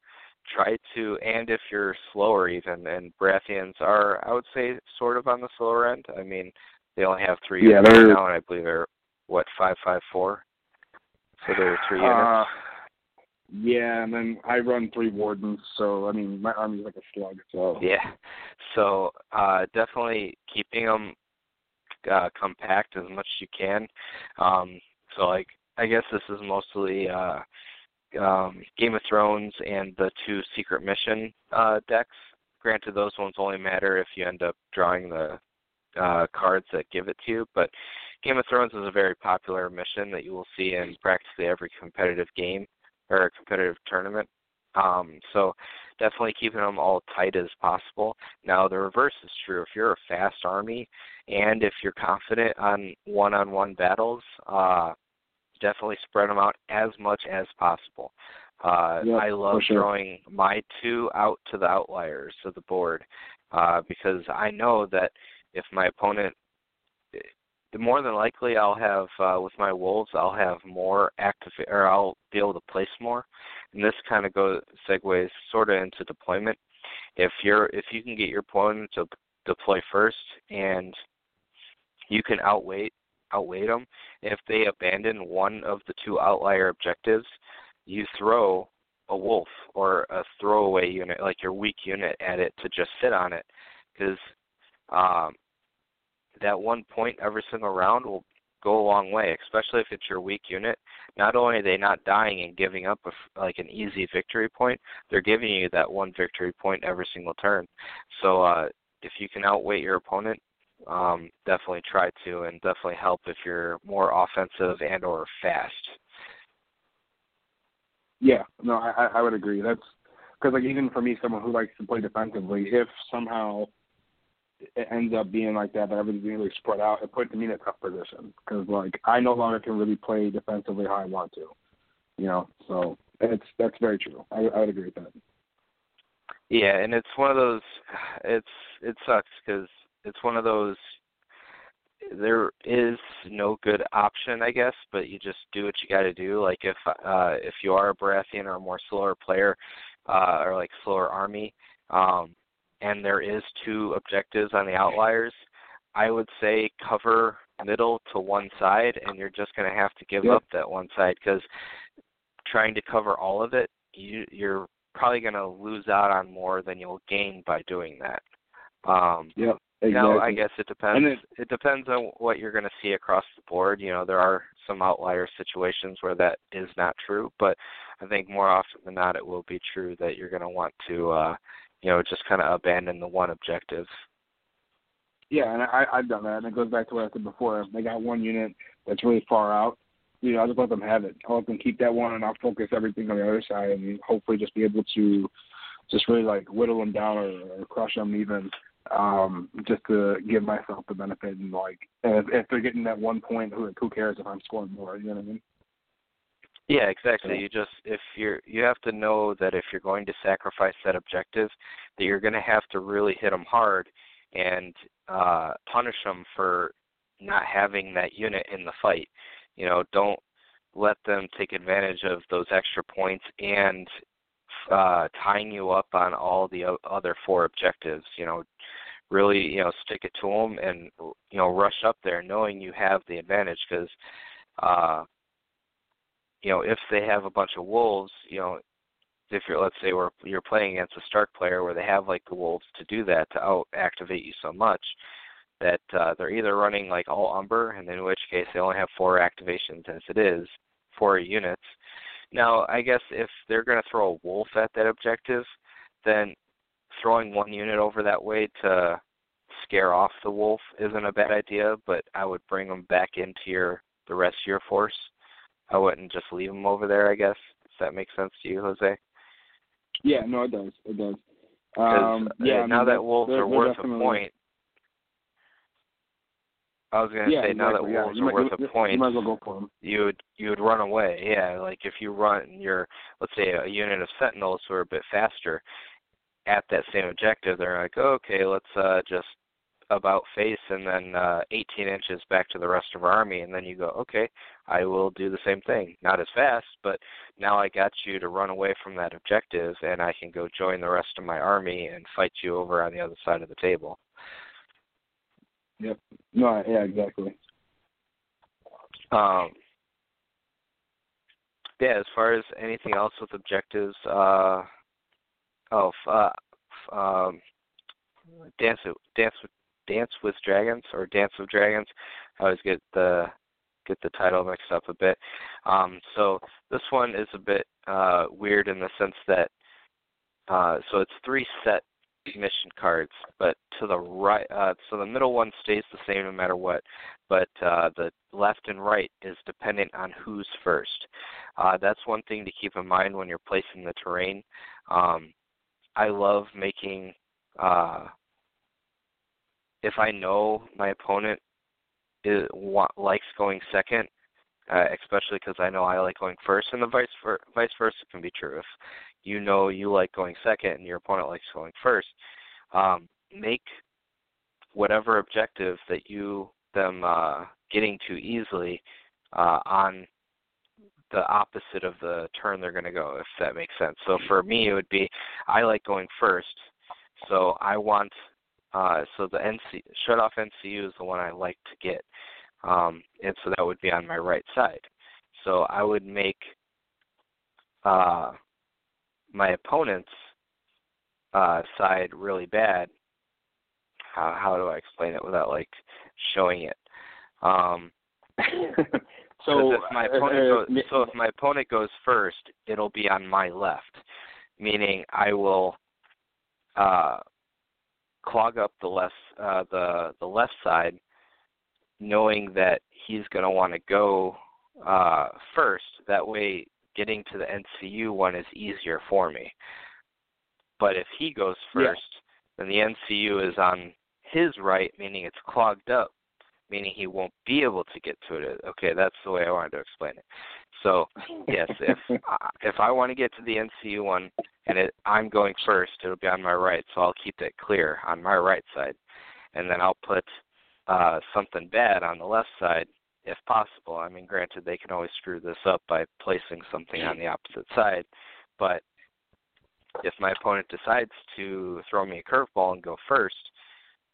Speaker 1: try to, and if you're slower even, and Baratheons are, I would say, sort of on the slower end. I mean, they only have three
Speaker 2: yeah,
Speaker 1: units now, and I believe they're what five five four. So there are three units.
Speaker 2: Uh, yeah, and then I run three wardens, so I mean my army's like a slug. as well.
Speaker 1: yeah, so uh, definitely keeping them uh, compact as much as you can. Um, so like I guess this is mostly uh, um, Game of Thrones and the two Secret Mission uh, decks. Granted, those ones only matter if you end up drawing the uh, cards that give it to you, but Game of Thrones is a very popular mission that you will see in practically every competitive game or competitive tournament. Um, so definitely keeping them all tight as possible. Now the reverse is true. If you're a fast army and if you're confident on one-on-one battles, uh, definitely spread them out as much as possible. Uh,
Speaker 2: yep,
Speaker 1: I love
Speaker 2: sure.
Speaker 1: throwing my two out to the outliers of the board uh, because I know that if my opponent, the more than likely I'll have uh, with my wolves, I'll have more active, or I'll be able to place more. And this kind of goes segues sort of into deployment. If you're if you can get your opponent to deploy first and you can outweight outweigh them. If they abandon one of the two outlier objectives, you throw a wolf or a throwaway unit, like your weak unit, at it to just sit on it, because um, that one point every single round will go a long way, especially if it's your weak unit. Not only are they not dying and giving up a, like an easy victory point, they're giving you that one victory point every single turn. So uh, if you can outweigh your opponent, um, definitely try to, and definitely help if you're more offensive and or fast.
Speaker 2: Yeah, no, I I would agree. That's because like even for me, someone who likes to play defensively, if somehow it ends up being like that, but everything's really spread out, it puts me in a tough position because like I no longer can really play defensively how I want to, you know. So it's that's very true. I, I would agree with that.
Speaker 1: Yeah, and it's one of those. It's it sucks because it's one of those there is no good option, I guess, but you just do what you got to do. Like if uh, if you are a Baratheon or a more slower player, uh, or like slower army, um, and there is two objectives on the outliers, I would say cover middle to one side, and you're just going to have to give up that one side because trying to cover all of it, you, you're probably going to lose out on more than you'll gain by doing that. Um,
Speaker 2: yep. Exactly.
Speaker 1: Know, I guess it depends. It, it depends on what you're going to see across the board. You know, there are some outlier situations where that is not true, but I think more often than not, it will be true that you're going to want to, uh, you know, just kind of abandon the one objective.
Speaker 2: Yeah, and I, I've done that, and it goes back to what I said before. If They got one unit that's really far out. You know, I'll just let them have it. I'll let them keep that one, and I'll focus everything on the other side, and hopefully just be able to just really like whittle them down or, or crush them even um, just to give myself the benefit and like if, if they're getting that one point, who who cares if I'm scoring more? You know what I mean?
Speaker 1: Yeah, exactly. You just if you're you have to know that if you're going to sacrifice that objective, that you're going to have to really hit them hard and uh, punish them for not having that unit in the fight. You know, don't let them take advantage of those extra points and uh, tying you up on all the other four objectives. You know, really you know stick it to them and you know rush up there knowing you have the advantage because uh, you know if they have a bunch of wolves, you know if you're let's say we're you're playing against a Stark player where they have like the wolves to do that to out activate you so much that uh, they're either running like all umber and in which case they only have four activations as it is four units. Now, I guess if they're going to throw a wolf at that objective, then throwing one unit over that way to scare off the wolf isn't a bad idea, but I would bring them back into your the rest of your force. I wouldn't just leave them over there, I guess. Does that make sense to you, Jose?
Speaker 2: Yeah, no, it does. It does. Um, yeah,
Speaker 1: now
Speaker 2: I mean,
Speaker 1: that wolves
Speaker 2: are
Speaker 1: worth a point, I was gonna
Speaker 2: yeah,
Speaker 1: say
Speaker 2: exactly,
Speaker 1: now that wolves
Speaker 2: you
Speaker 1: are
Speaker 2: might,
Speaker 1: worth
Speaker 2: you,
Speaker 1: a point,
Speaker 2: you might as well go for them.
Speaker 1: you would you would run away. Yeah, like if you run your let's say a unit of sentinels who are a bit faster at that same objective, they're like, oh, okay, let's uh just about face and then uh 18 inches back to the rest of our army, and then you go, okay, I will do the same thing. Not as fast, but now I got you to run away from that objective, and I can go join the rest of my army and fight you over on the other side of the table.
Speaker 2: Yep. No. Yeah. Exactly.
Speaker 1: Um. Yeah. As far as anything else with objectives, uh, oh, uh, um, dance dance dance with dragons or dance of dragons. I always get the get the title mixed up a bit. Um, so this one is a bit uh, weird in the sense that uh, so it's three set mission cards, but to the right, uh, so the middle one stays the same no matter what, but uh, the left and right is dependent on who's first. Uh, that's one thing to keep in mind when you're placing the terrain. Um, I love making, uh, if I know my opponent is, likes going second, uh, especially because I know I like going first, and the vice ver- vice versa can be true. If you know you like going second and your opponent likes going first, um, make whatever objective that you them uh, getting to easily uh, on the opposite of the turn they're going to go, if that makes sense. So for me, it would be I like going first, so I want uh, so the NC shut off NCU is the one I like to get, um, and so that would be on my right side. So I would make uh, my opponent's uh, side really bad. How how do I explain it without like showing it? Um,
Speaker 2: so
Speaker 1: if my
Speaker 2: uh,
Speaker 1: opponent
Speaker 2: uh,
Speaker 1: goes, so if my opponent goes first, it'll be on my left, meaning I will uh, clog up the left uh, the the left side, knowing that he's going to want to go uh, first. That way, getting to the NCU one is easier for me. But if he goes first, yeah. then the NCU is on his right, meaning it's clogged up, meaning he won't be able to get to it. Okay, that's the way I wanted to explain it. So yes, if if I want to get to the NCU one and it, I'm going first, it'll be on my right, so I'll keep it clear on my right side, and then I'll put uh, something bad on the left side if possible. I mean, granted, they can always screw this up by placing something on the opposite side, but if my opponent decides to throw me a curveball and go first,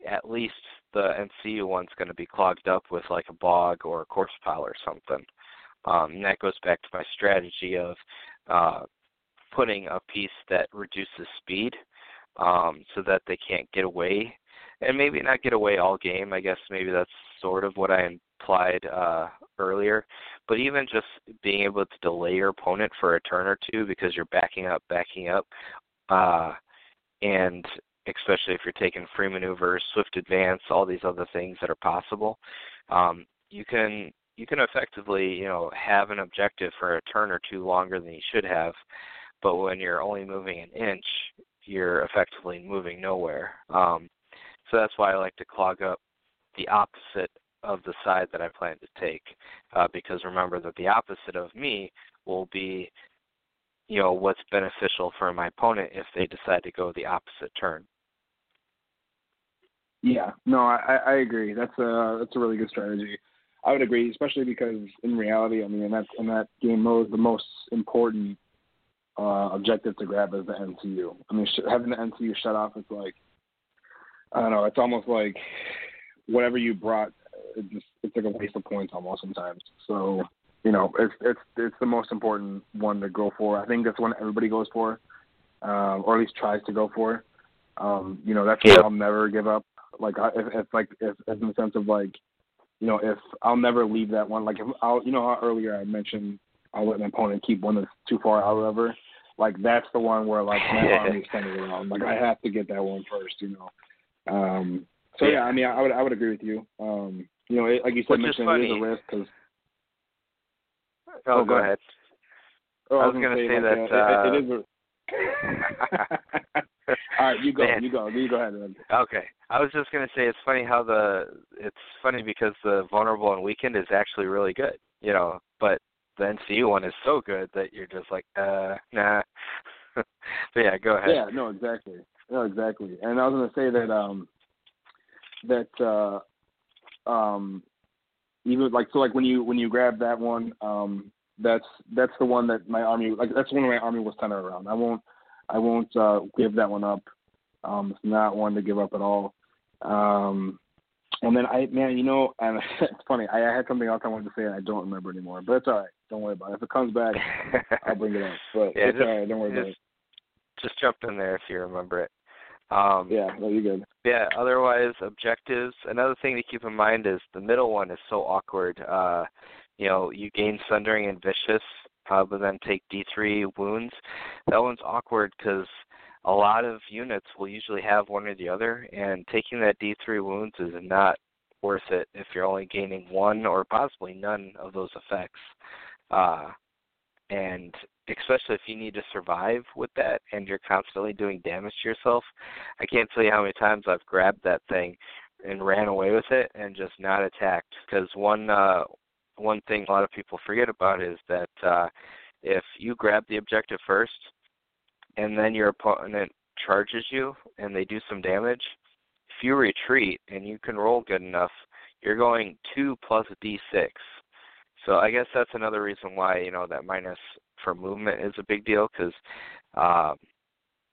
Speaker 1: at least the NCU one's going to be clogged up with like a bog or a corpse pile or something. Um, and that goes back to my strategy of uh, putting a piece that reduces speed um, so that they can't get away. And maybe not get away all game. I guess maybe that's sort of what I implied uh, earlier. But even just being able to delay your opponent for a turn or two because you're backing up, backing up, uh, and especially if you're taking free maneuvers, swift advance, all these other things that are possible, um, you can you can effectively you know have an objective for a turn or two longer than you should have. But when you're only moving an inch, you're effectively moving nowhere. Um, so that's why I like to clog up the opposite of the side that I plan to take, uh, because remember that the opposite of me will be, you know, what's beneficial for my opponent if they decide to go the opposite turn.
Speaker 2: Yeah, no, I, I agree. That's a that's a really good strategy. I would agree, especially because in reality, I mean, in that in that game mode, the most important uh, objective to grab is the NCU. I mean, sh- having the NCU shut off, is like I don't know. It's almost like whatever you brought, it just it's like a waste of points almost sometimes. So you know, it's it's it's the most important one to go for. I think that's one everybody goes for, um, or at least tries to go for. Um, you know, that's what I'll never give up. Like I, if, if like if, if in the sense of like, you know, if I'll never leave that one. Like if I'll, you know, how earlier I mentioned I'll let my opponent keep one that's too far out, whatever. Like that's the one where like my around. Like I have to get that one first, you know. Um, so yeah, I mean, I would I would agree with you. Um, you know, it, like you said, mentioned it is a risk because.
Speaker 1: Oh, oh, go, ahead. ahead.
Speaker 2: Oh,
Speaker 1: I
Speaker 2: was,
Speaker 1: was going to
Speaker 2: say,
Speaker 1: say
Speaker 2: like,
Speaker 1: that uh,
Speaker 2: it, it is a. All right, you go. Man. You go. You go ahead.
Speaker 1: Okay, I was just going to say it's funny how the it's funny because the vulnerable and weakened is actually really good, you know, but the NCU one is so good that you're just like, uh, nah. but yeah, go ahead.
Speaker 2: Yeah, no, exactly. No, exactly. And I was going to say that um that uh um even like so like when you when you grab that one um that's that's the one that my army like that's one my army was centered around. I won't I won't uh give that one up. Um it's not one to give up at all. Um and then I man, you know, and it's funny, I, I had something else I wanted to say and I don't remember anymore. But it's all right. Don't worry about it. If it comes back, I'll bring it up. But
Speaker 1: yeah,
Speaker 2: it's
Speaker 1: just,
Speaker 2: all right, don't worry
Speaker 1: just,
Speaker 2: about it.
Speaker 1: Just jump in there if you remember it. Um,
Speaker 2: yeah, no, you're good.
Speaker 1: Yeah, otherwise objectives. Another thing to keep in mind is the middle one is so awkward. Uh, you know, you gain sundering and vicious, uh, but then take D3 wounds. That one's awkward because a lot of units will usually have one or the other, and taking that D3 wounds is not worth it if you're only gaining one or possibly none of those effects. Uh, and especially if you need to survive with that and you're constantly doing damage to yourself. I can't tell you how many times I've grabbed that thing and ran away with it and just not attacked because one uh one thing a lot of people forget about is that uh if you grab the objective first and then your opponent charges you and they do some damage, if you retreat and you can roll good enough, you're going 2 plus d6. So I guess that's another reason why, you know, that minus for movement is a big deal because um,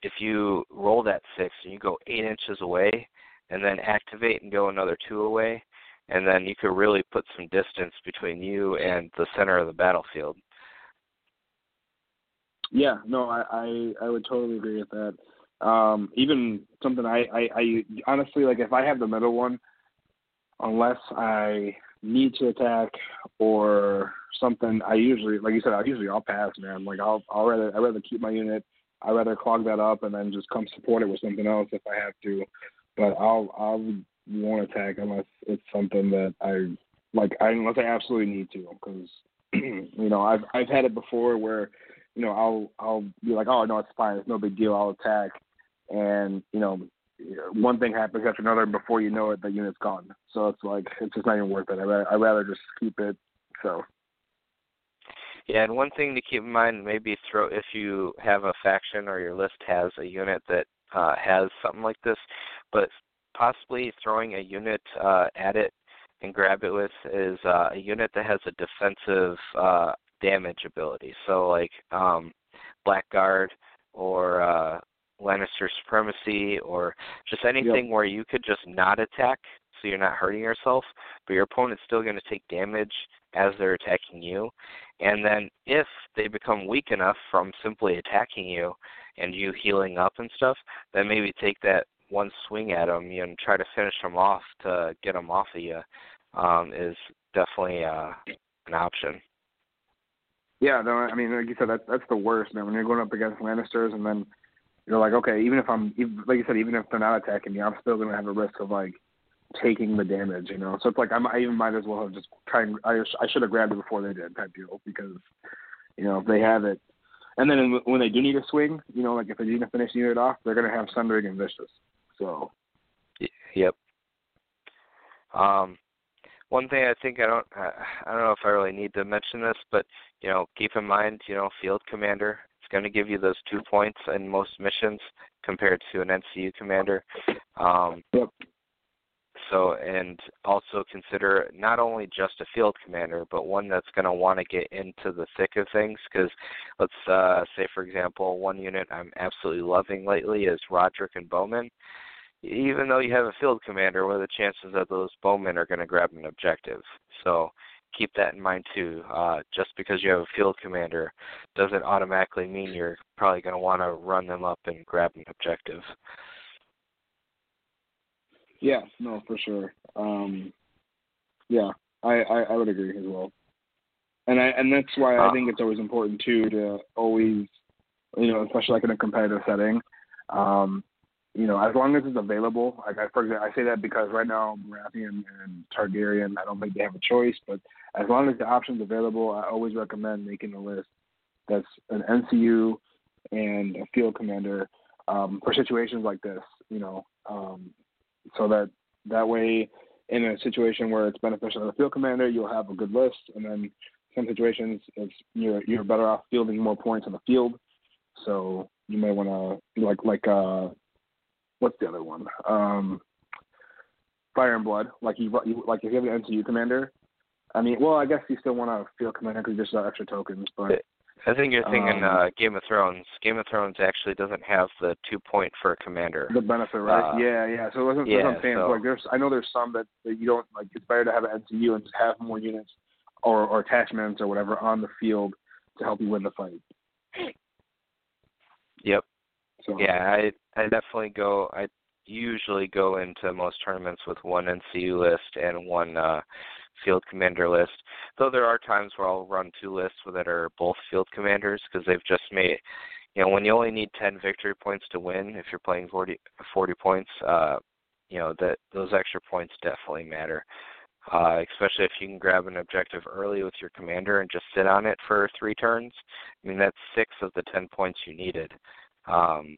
Speaker 1: if you roll that six and you go eight inches away and then activate and go another two away, and then you could really put some distance between you and the center of the battlefield.
Speaker 2: Yeah, no, I I, I would totally agree with that. Um, even something I, I I honestly like if I have the middle one, unless I need to attack or something, I usually, like you said, I usually I'll pass, man. Like I'll I'll rather I rather keep my unit. I rather clog that up and then just come support it with something else if I have to. But I'll I'll won't attack unless it's something that I like. I unless I absolutely need to, because you know I've I've had it before where you know I'll I'll be like, oh no, it's fine, it's no big deal, I'll attack, and you know one thing happens after another, and before you know it, the unit's gone. So it's like it's just not even worth it. I rather, I rather just keep it. So.
Speaker 1: Yeah, and one thing to keep in mind, maybe throw if you have a faction or your list has a unit that uh, has something like this, but possibly throwing a unit uh, at it and grab it with is uh, a unit that has a defensive uh, damage ability. So like um, Blackguard or uh, Lannister Supremacy or just anything
Speaker 2: yep.
Speaker 1: where you could just not attack so you're not hurting yourself, but your opponent's still going to take damage as they're attacking you. And then if they become weak enough from simply attacking you and you healing up and stuff, then maybe take that one swing at them and try to finish them off to get them off of you um, is definitely uh, an option.
Speaker 2: Yeah, no, I mean, like you said, that's that's the worst, man. When you're going up against Lannisters, and then you're like, okay, even if I'm, like you said, even if they're not attacking me, I'm still gonna have a risk of like taking the damage, you know. So it's like I'm, I even might as well have just tried. I I should have grabbed it before they did, type deal, because you know if they have it, and then when they do need a swing, you know, like if they need to finish unit off, they're gonna have Sundering and Vicious. So.
Speaker 1: Yep. Um, one thing I think I don't I don't know if I really need to mention this, but you know, keep in mind, you know, field commander is going to give you those two points in most missions compared to an NCU commander. Um,
Speaker 2: yep.
Speaker 1: So, and also consider not only just a field commander, but one that's going to want to get into the thick of things. Because let's uh, say, for example, one unit I'm absolutely loving lately is Roderick and Bowman even though you have a field commander, what are the chances that those bowmen are going to grab an objective? So keep that in mind too. Uh, just because you have a field commander doesn't automatically mean you're probably going to want to run them up and grab an objective.
Speaker 2: Yeah, no, for sure. Um, yeah, I, I, I would agree as well. And I and that's why I uh. think it's always important too to always, you know, especially like in a competitive setting, um, you know, as long as it's available. Like I, for example, I say that because right now Baratheon and Targaryen, I don't think they have a choice. But as long as the option's available, I always recommend making a list that's an NCU and a field commander um, for situations like this. You know, um, so that that way, in a situation where it's beneficial to the field commander, you'll have a good list, and then some situations it's you're you're better off fielding more points on the field. So you may want to like like uh what's the other one? Um, Fire and Blood. Like you, like if you have an NCU commander. I mean, well, I guess you still want to field commander because you just got extra tokens, but.
Speaker 1: I think you're thinking
Speaker 2: um,
Speaker 1: uh, Game of Thrones. Game of Thrones actually doesn't have the two point for a commander.
Speaker 2: The benefit, right?
Speaker 1: Uh,
Speaker 2: yeah, yeah. So it wasn't.
Speaker 1: Yeah,
Speaker 2: what I'm
Speaker 1: so,
Speaker 2: like there's, I know there's some that, that you don't like. It's better to have an NCU and just have more units or, or attachments or whatever on the field to help you win the fight.
Speaker 1: Yep.
Speaker 2: So
Speaker 1: yeah, I I definitely go. I usually go into most tournaments with one NCU list and one uh, field commander list. Though there are times where I'll run two lists that are both field commanders because they've just made, you know, when you only need 10 victory points to win, if you're playing 40, 40 points, uh, you know that those extra points definitely matter. Uh, especially if you can grab an objective early with your commander and just sit on it for three turns. I mean, that's six of the ten points you needed. Um,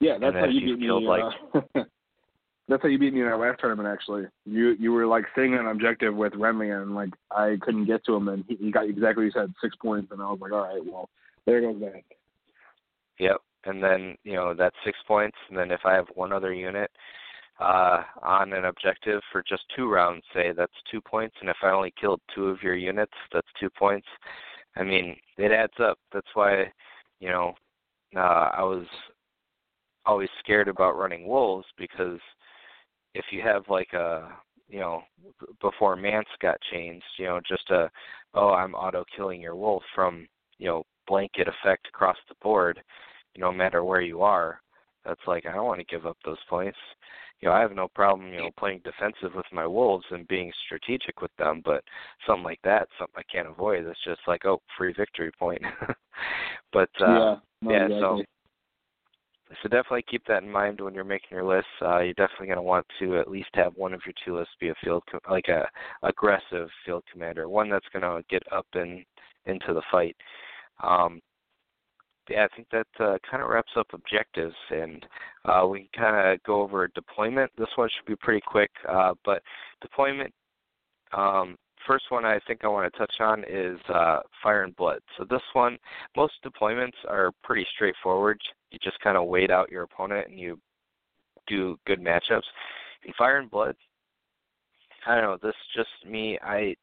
Speaker 2: yeah, that's how you beat me.
Speaker 1: Like,
Speaker 2: uh, that's how you beat me in our last tournament. Actually, you you were like on an objective with Renly, and like I couldn't get to him, and he, he got exactly he said six points, and I was like, all right, well, there goes that.
Speaker 1: Yep, and then you know that's six points, and then if I have one other unit uh, on an objective for just two rounds, say that's two points, and if I only killed two of your units, that's two points. I mean, it adds up. That's why, you know, uh, I was always scared about running wolves because if you have like a you know before Mance got changed, you know just a oh I'm auto killing your wolf from you know blanket effect across the board, you know no matter where you are. That's like I don't want to give up those points. You know I have no problem you know playing defensive with my wolves and being strategic with them, but something like that, something I can't avoid. It's just like oh free victory point. but uh,
Speaker 2: yeah, no,
Speaker 1: yeah
Speaker 2: exactly.
Speaker 1: so so definitely keep that in mind when you're making your list. Uh, you're definitely going to want to at least have one of your two lists be a field, com- like a aggressive field commander, one that's going to get up and into the fight. Um, yeah, I think that uh, kind of wraps up objectives, and uh, we can kind of go over deployment. This one should be pretty quick, uh, but deployment. Um, first one I think I want to touch on is uh, Fire and Blood. So this one, most deployments are pretty straightforward. You just kind of wait out your opponent and you do good matchups. In Fire and Blood. I don't know. This just me. I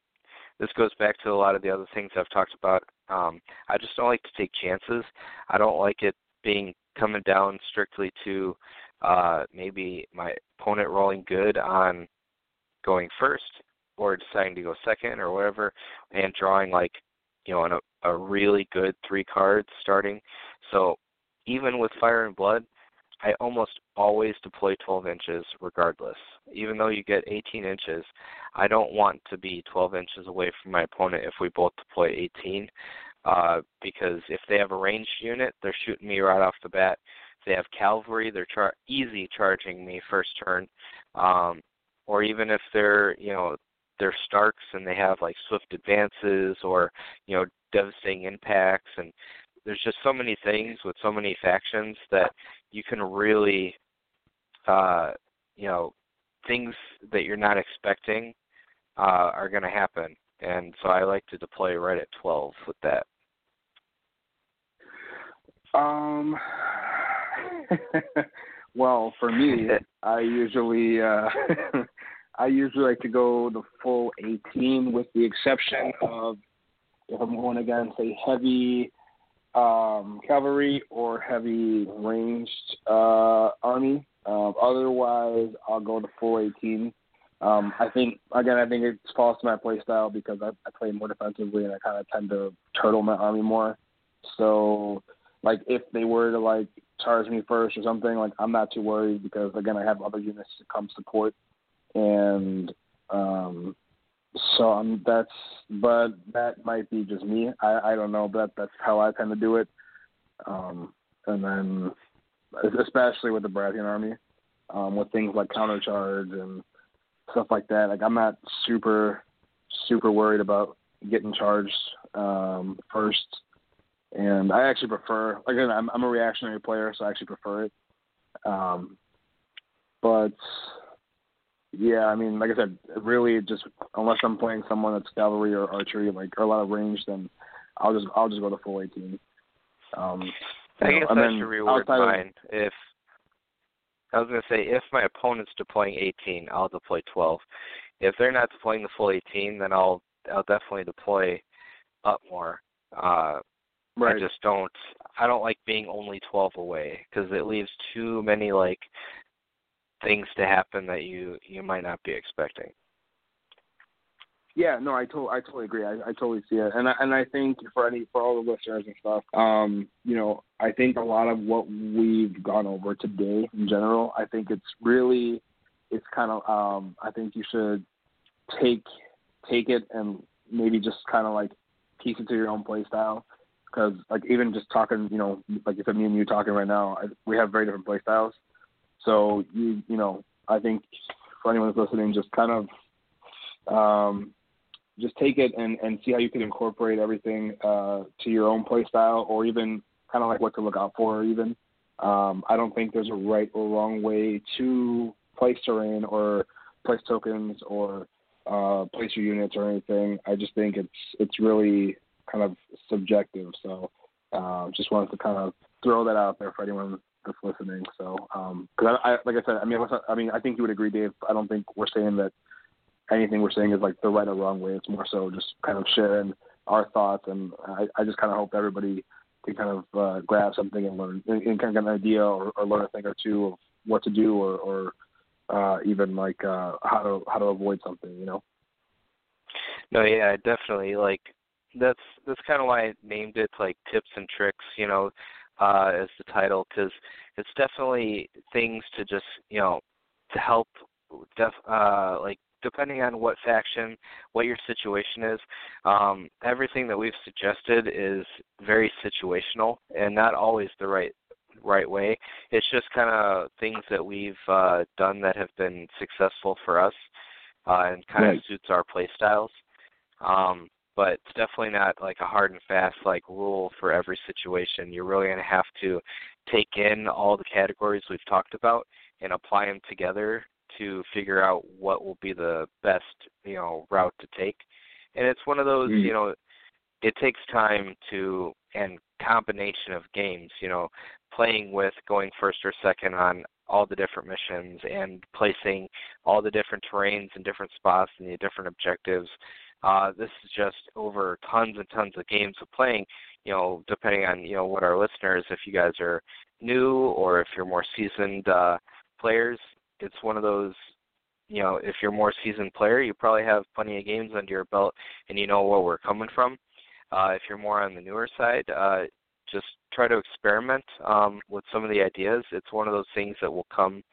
Speaker 1: this goes back to a lot of the other things I've talked about. Um, I just don't like to take chances. I don't like it being coming down strictly to uh, maybe my opponent rolling good on going first or deciding to go second or whatever, and drawing like you know a, a really good three cards starting. So even with Fire and Blood, I almost always deploy 12 inches regardless. Even though you get 18 inches, I don't want to be 12 inches away from my opponent if we both deploy 18. Uh, because if they have a ranged unit, they're shooting me right off the bat. If they have cavalry, they're char- easy charging me first turn. Um, or even if they're, you know, they're Starks and they have like swift advances or, you know, devastating impacts and there's just so many things with so many factions that you can really uh you know things that you're not expecting uh are going to happen. And so I like to deploy right at 12 with that.
Speaker 2: Um well for me I usually uh I usually like to go the full 18 with the exception of if I'm going against a heavy um, cavalry or heavy ranged uh, army. Um, otherwise, I'll go to full 18. Um, I think again, I think it falls to my play style because I, I play more defensively and I kind of tend to turtle my army more. So, like if they were to like charge me first or something, like I'm not too worried because again, I have other units to come support, and um, so um, that's, but that might be just me. I I don't know, but that's how I tend to do it. Um, and then, especially with the Baratheon army, um, with things like countercharge and stuff like that. Like I'm not super super worried about getting charged um, first. And I actually prefer, again, I'm, I'm a reactionary player, so I actually prefer it. Um, but yeah, I mean, like I said, really just unless I'm playing someone that's cavalry or archery, like or a lot of range, then I'll just I'll just go to full 18. Um,
Speaker 1: I guess
Speaker 2: and
Speaker 1: I should
Speaker 2: of-
Speaker 1: mine. If I was going to say, if my opponent's deploying 18, I'll deploy 12. If they're not deploying the full 18, then I'll I'll definitely deploy up more. Uh,
Speaker 2: right.
Speaker 1: I just don't. I don't like being only 12 away because it leaves too many like things to happen that you you might not be expecting.
Speaker 2: Yeah, no, I totally, I totally agree. I, I totally see it, and I, and I think for any for all the listeners and stuff, um, you know, I think a lot of what we've gone over today in general, I think it's really, it's kind of, um, I think you should take take it and maybe just kind of like piece it to your own play style, because like even just talking, you know, like if me and you talking right now, I, we have very different play styles, so you you know, I think for anyone that's listening, just kind of um, just take it and, and see how you can incorporate everything uh, to your own play style or even kind of like what to look out for even. Um, I don't think there's a right or wrong way to place terrain or place tokens or uh, place your units or anything. I just think it's it's really kind of subjective. So uh, just wanted to kind of throw that out there for anyone that's listening. So because I, I like I said, I mean, I mean, I think you would agree, Dave. I don't think we're saying that anything we're saying is like the right or wrong way. It's more so just kind of sharing our thoughts, and I, I just kind of hope everybody can kind of uh, grab something and learn, and, and kind of get an idea or, or learn a thing or two of what to do, or, or uh, even like uh, how to how to avoid something. You know.
Speaker 1: No, yeah, definitely. Like that's that's kind of why I named it like tips and tricks. You know, uh, as the title because it's definitely things to just you know to help def uh like depending on what faction, what your situation is, um, everything that we've suggested is very situational and not always the right right way. It's just kind of things that we've uh, done that have been successful for us uh, and kind
Speaker 2: Right.
Speaker 1: of suits our play styles. Um, but it's definitely not like a hard and fast like rule for every situation. You're really going to have to take in all the categories we've talked about and apply them together to figure out what will be the best, you know, route to take. And it's one of those,
Speaker 2: Mm.
Speaker 1: you know, it takes time to and combination of games, you know, playing with going first or second on all the different missions and placing all the different terrains and different spots and the different objectives. Uh, this is just over tons and tons of games of playing. You know, depending on you know what our listeners, if you guys are new or if you're more seasoned uh, players, it's one of those. You know, if you're a more seasoned player, you probably have plenty of games under your belt and you know where we're coming from. Uh, if you're more on the newer side, uh, just try to experiment um, with some of the ideas. It's one of those things that will come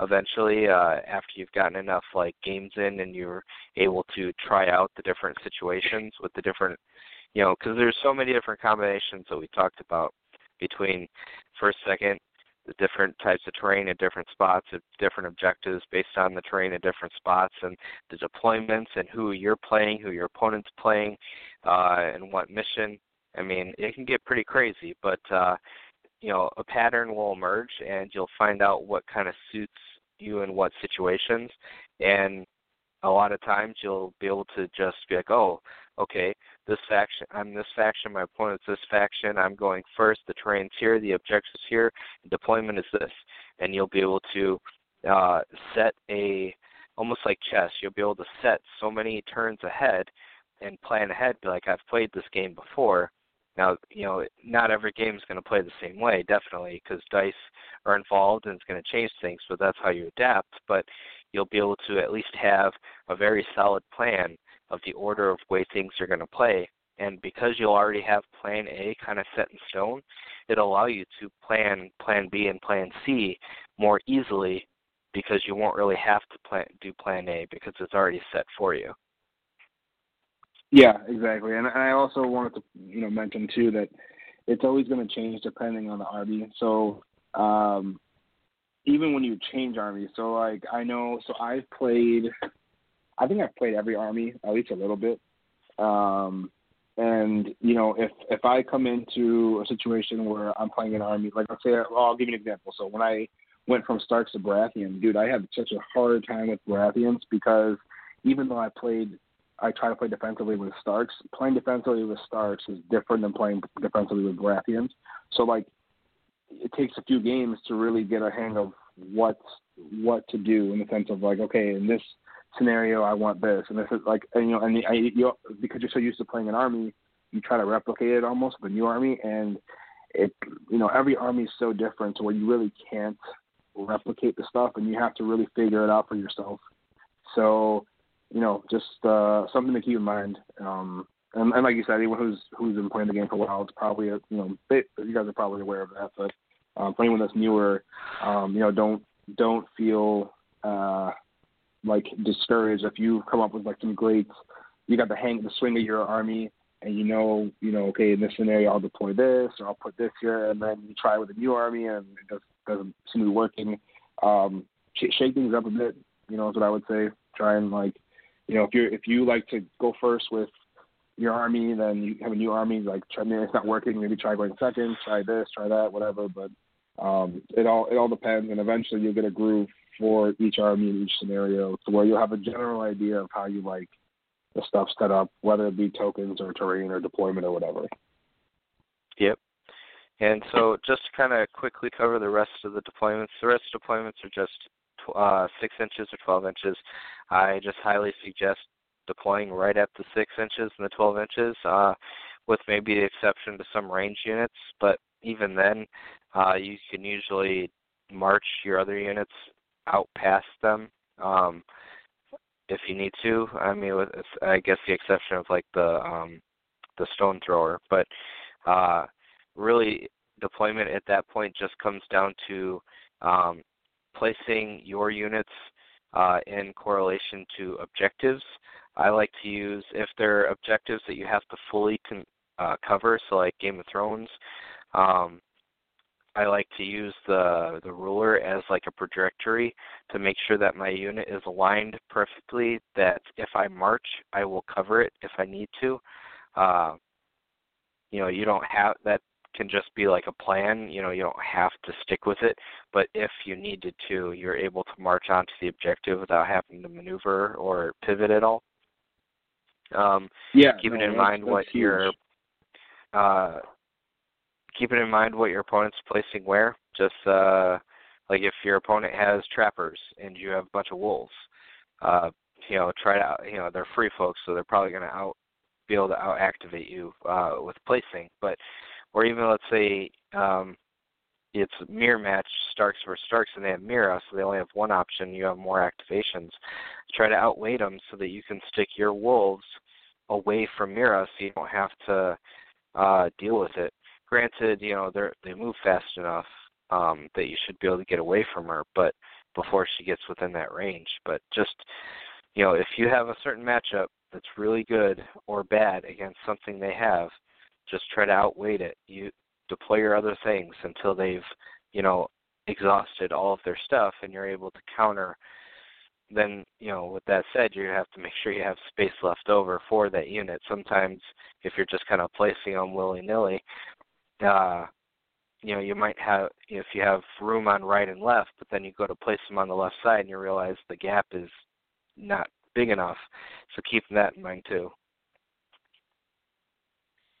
Speaker 1: eventually uh, after you've gotten enough like games in and you're able to try out the different situations with the different, you know, because there's so many different combinations that we talked about between first, second, the different types of terrain at different spots, at different objectives based on the terrain at different spots, and the deployments and who you're playing, who your opponent's playing, uh, and what mission. I mean, it can get pretty crazy, but uh, you know, a pattern will emerge, and you'll find out what kind of suits you in what situations, and a lot of times you'll be able to just be like, oh, okay, this faction, I'm this faction, my opponent's this faction, I'm going first, the terrain's here, the objective's here, deployment is this, and you'll be able to uh, set a almost like chess. You'll be able to set so many turns ahead and plan ahead. Be like, I've played this game before. Now, you know, not every game is going to play the same way, definitely, because dice are involved and it's going to change things. So that's how you adapt. But you'll be able to at least have a very solid plan of the order of way things are going to play. And because you'll already have plan A kind of set in stone, it'll allow you to plan plan B and plan C more easily because you won't really have to plan do plan A because it's already set for you.
Speaker 2: Yeah, exactly. And I also wanted to, you know, mention too that it's always going to change depending on the army. So um, even when you change army, so like I know, so I've played, I think I've played every army at least a little bit. Um, and you know, if if I come into a situation where I'm playing an army, like let's say, well, I'll give you an example. So when I went from Starks to Baratheon, dude, I had such a hard time with Baratheons because even though I played I try to play defensively with Starks. Playing defensively with Starks is different than playing defensively with Baratheons. So like, it takes a few games to really get a hang of what what to do in the sense of like, okay, in this scenario, I want this, and this is like, and, you know, and the, I, you because you're so used to playing an army, you try to replicate it almost with a new army, and it, you know, every army is so different to where you really can't replicate the stuff, and you have to really figure it out for yourself. So you know, just uh, something to keep in mind. Um, and, and like you said, anyone who's who's been playing the game for a while, it's probably a, you know you guys are probably aware of that. But um, for anyone that's newer, um, you know, don't don't feel uh, like discouraged if you come up with like some great. You got the hang the swing of your army, and you know, you know, okay, in this scenario, I'll deploy this, or I'll put this here, and then you try with a new army, and it just doesn't seem to be working. Um, sh- shake things up a bit, you know, is what I would say. Try and like you know, if you if you like to go first with your army, then you have a new army. Like, try, maybe it's not working. Maybe try going second. Try this. Try that. Whatever. But um, it all it all depends, and eventually you'll get a groove for each army in each scenario, to where you'll have a general idea of how you like the stuff set up, whether it be tokens or terrain or deployment or whatever.
Speaker 1: Yep. And so, just to kind of quickly cover the rest of the deployments, the rest of deployments are just uh, six inches or 12 inches. I just highly suggest deploying right at the six inches and the 12 inches, uh, with maybe the exception to some range units. But even then, uh, you can usually march your other units out past them um, if you need to. I mean, with I guess the exception of like the um, the stone thrower, but uh, really deployment at that point just comes down to um, placing your units uh, in correlation to objectives. I like to use, if there are objectives that you have to fully con- uh, cover, so like Game of Thrones, um, I like to use the the ruler as like a trajectory to make sure that my unit is aligned perfectly. That if I march, I will cover it if I need to. Uh, you know, you don't have that can just be like a plan. You know, you don't have to stick with it, but if you needed to, you're able to march on to the objective without having to maneuver or pivot at all. Um,
Speaker 2: yeah,
Speaker 1: keeping
Speaker 2: no,
Speaker 1: in mind what
Speaker 2: huge.
Speaker 1: your uh, keeping in mind what your opponent's placing where. Just uh, Like if your opponent has trappers and you have a bunch of wolves, uh, you know, try to you know they're free folks, so they're probably going to out be able to out activate you uh, with placing. But or even let's say um, it's mirror match Starks versus Starks, and they have Meera, so they only have one option. You have more activations. Try to outweight them so that you can stick your wolves away from Meera, so you don't have to uh, deal with it. Granted, you know they they move fast enough um, that you should be able to get away from her, but before she gets within that range. But just you know, if you have a certain matchup that's really good or bad against something they have, just try to outweight it. You deploy your other things until they've, you know, exhausted all of their stuff and you're able to counter then, you know, with that said, you have to make sure you have space left over for that unit. Sometimes if you're just kind of placing them willy nilly, uh you know, you might have if you have room on right and left, but then you go to place them on the left side and you realize the gap is not big enough. So keep that in mind too.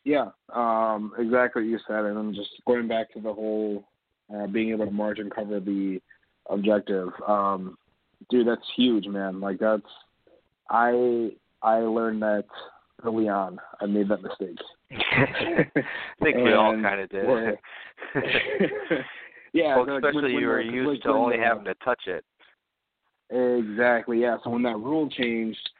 Speaker 2: Yeah, um, exactly what you said, and then just going back to the whole uh, being able to margin cover the objective. Um, dude, that's huge, man. Like that's I I learned that early on. I made that mistake.
Speaker 1: I think we all kind of did.
Speaker 2: yeah,
Speaker 1: well, especially like, when, you were used to only having to touch it.
Speaker 2: Exactly. Yeah. So when that rule changed,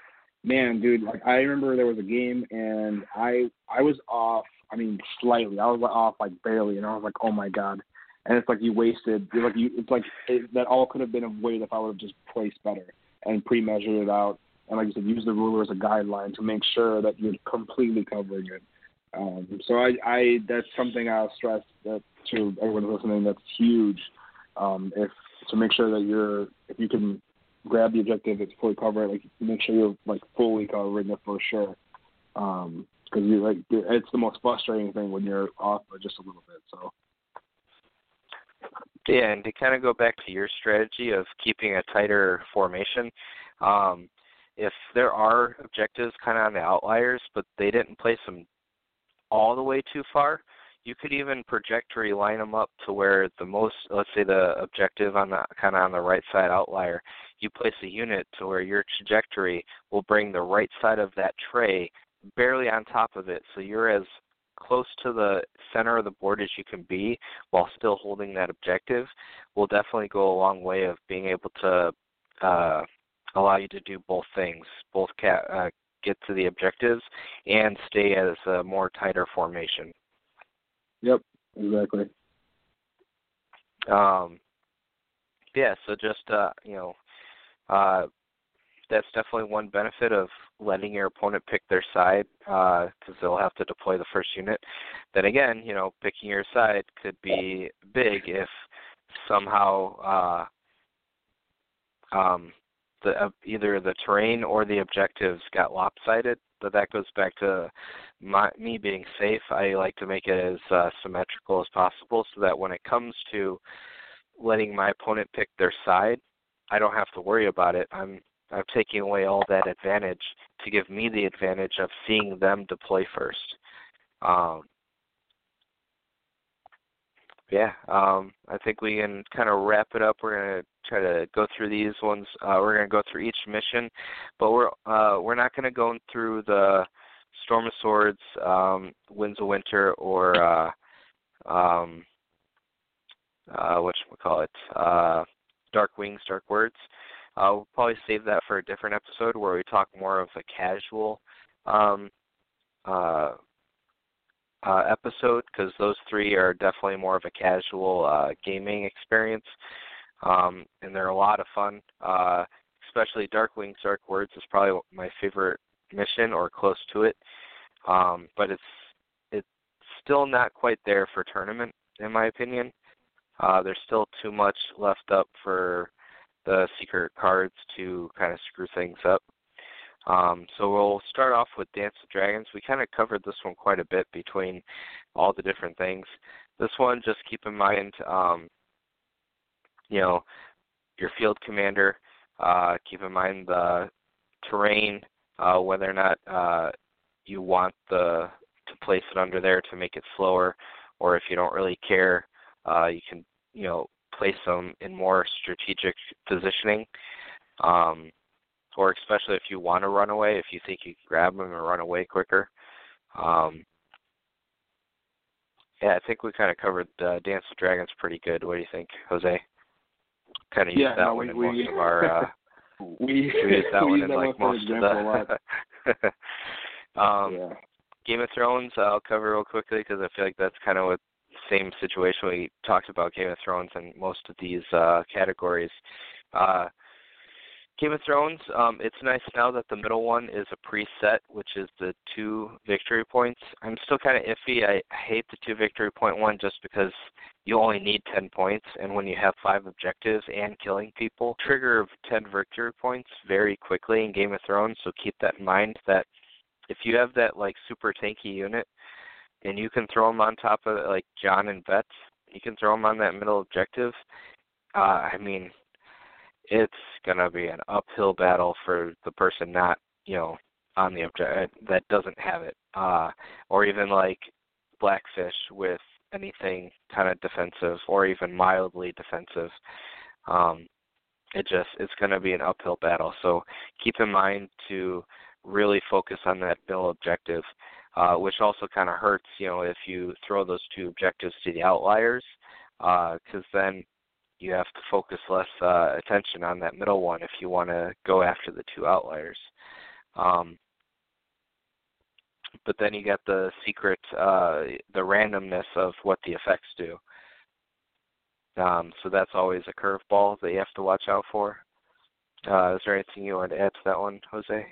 Speaker 2: man, dude, like I remember there was a game and I I was off. I mean, slightly. I was off like barely, and I was like, oh my god. And it's like you wasted. You're like you. It's like it, that all could have been avoided if I would have just placed better and pre-measured it out. And like you said, use the ruler as a guideline to make sure that you're completely covering it. Um, so I, I that's something I'll stress that to everyone listening. That's huge. Um, if to make sure that you're if you can grab the objective, it's fully covered. Like make sure you're like fully covering it for sure. Um, because you like it's the most frustrating thing when you're off by just a little bit. So.
Speaker 1: Yeah, and to kind of go back to your strategy of keeping a tighter formation, um, if there are objectives kind of on the outliers, but they didn't place them all the way too far, you could even trajectory line them up to where the most, let's say the objective on the kind of on the right side outlier, you place a unit to where your trajectory will bring the right side of that tray barely on top of it, so you're as close to the center of the board as you can be while still holding that objective will definitely go a long way of being able to uh, allow you to do both things, both ca- uh, get to the objectives and stay as a more tighter formation.
Speaker 2: Yep, exactly.
Speaker 1: Um, yeah, so just uh, you know, uh, that's definitely one benefit of letting your opponent pick their side because uh, they'll have to deploy the first unit. Then again, you know, picking your side could be big if somehow uh, um, the uh, either the terrain or the objectives got lopsided. But that goes back to my, me being safe. I like to make it as uh, symmetrical as possible, so that when it comes to letting my opponent pick their side, I don't have to worry about it. I'm I'm taking away all that advantage to give me the advantage of seeing them deploy first. Um, yeah, um, I think we can kind of wrap it up. We're gonna try to go through these ones. Uh, we're gonna go through each mission, but we're uh, we're not gonna go through the Storm of Swords, um, Winds of Winter, or uh, um, uh, what call it, uh, Dark Wings, Dark Words. Uh, we'll probably save that for a different episode where we talk more of a casual um, uh, uh, episode because those three are definitely more of a casual uh, gaming experience, um, and they're a lot of fun. Uh, especially Darkwing Dark Words is probably my favorite mission or close to it, um, but it's it's still not quite there for tournament in my opinion. Uh, there's still too much left up for the secret cards to kind of screw things up. Um, so we'll start off with Dance of Dragons. We kind of covered this one quite a bit between all the different things. This one, just keep in mind, um, you know, your field commander. Uh, keep in mind the terrain, uh, whether or not uh, you want the to place it under there to make it slower, or if you don't really care, uh, you can you know place them in more strategic positioning. Um, or especially if you want to run away, if you think you can grab them and run away quicker. Um, yeah, I think we kind of covered uh, Dance with Dragons pretty good. What do you think, Jose? Kind of
Speaker 2: yeah,
Speaker 1: that
Speaker 2: no,
Speaker 1: one
Speaker 2: we,
Speaker 1: in
Speaker 2: we,
Speaker 1: most of our. Uh,
Speaker 2: we,
Speaker 1: we used that
Speaker 2: we
Speaker 1: one
Speaker 2: use
Speaker 1: in like most of the. um,
Speaker 2: yeah.
Speaker 1: Game of Thrones, I'll cover real quickly because I feel like that's kind of what same situation we talked about Game of Thrones and most of these uh, categories. Uh, Game of Thrones, um, it's nice now that the middle one is a preset, which is the two victory points. I'm still kind of iffy. I hate the two victory point one just because you only need 10 points, and when you have five objectives and killing people, trigger of 10 victory points very quickly in Game of Thrones. So keep that in mind. That if you have that like super tanky unit, and you can throw them on top of like John and Vets, you can throw them on that middle objective. Uh, I mean, it's gonna be an uphill battle for the person not you know on the object that doesn't have it. Uh or even like blackfish with anything kind of defensive or even mildly defensive. Um it just it's going to be an uphill battle. So keep in mind to really focus on that bill objective uh which also kind of hurts you know if you throw those two objectives to the outliers because uh, then you have to focus less uh, attention on that middle one if you want to go after the two outliers. Um, but then you get the secret, uh, the randomness of what the effects do. Um, so that's always a curveball that you have to watch out for. Uh, is there anything you want to add to that one, Jose?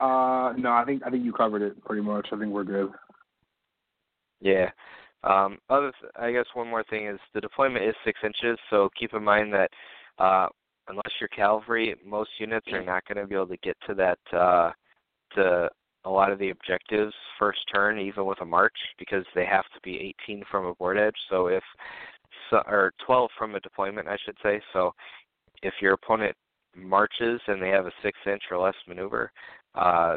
Speaker 2: Uh, no, I think I think you covered it pretty much. I think we're good.
Speaker 1: Yeah. Um, other, th- I guess one more thing is the deployment is six inches, so keep in mind that uh, unless you're cavalry, most units are not going to be able to get to that uh, to a lot of the objectives first turn, even with a march, because they have to be 18 from a board edge. So if so, or 12 from a deployment, I should say. So if your opponent marches and they have a six inch or less maneuver, uh,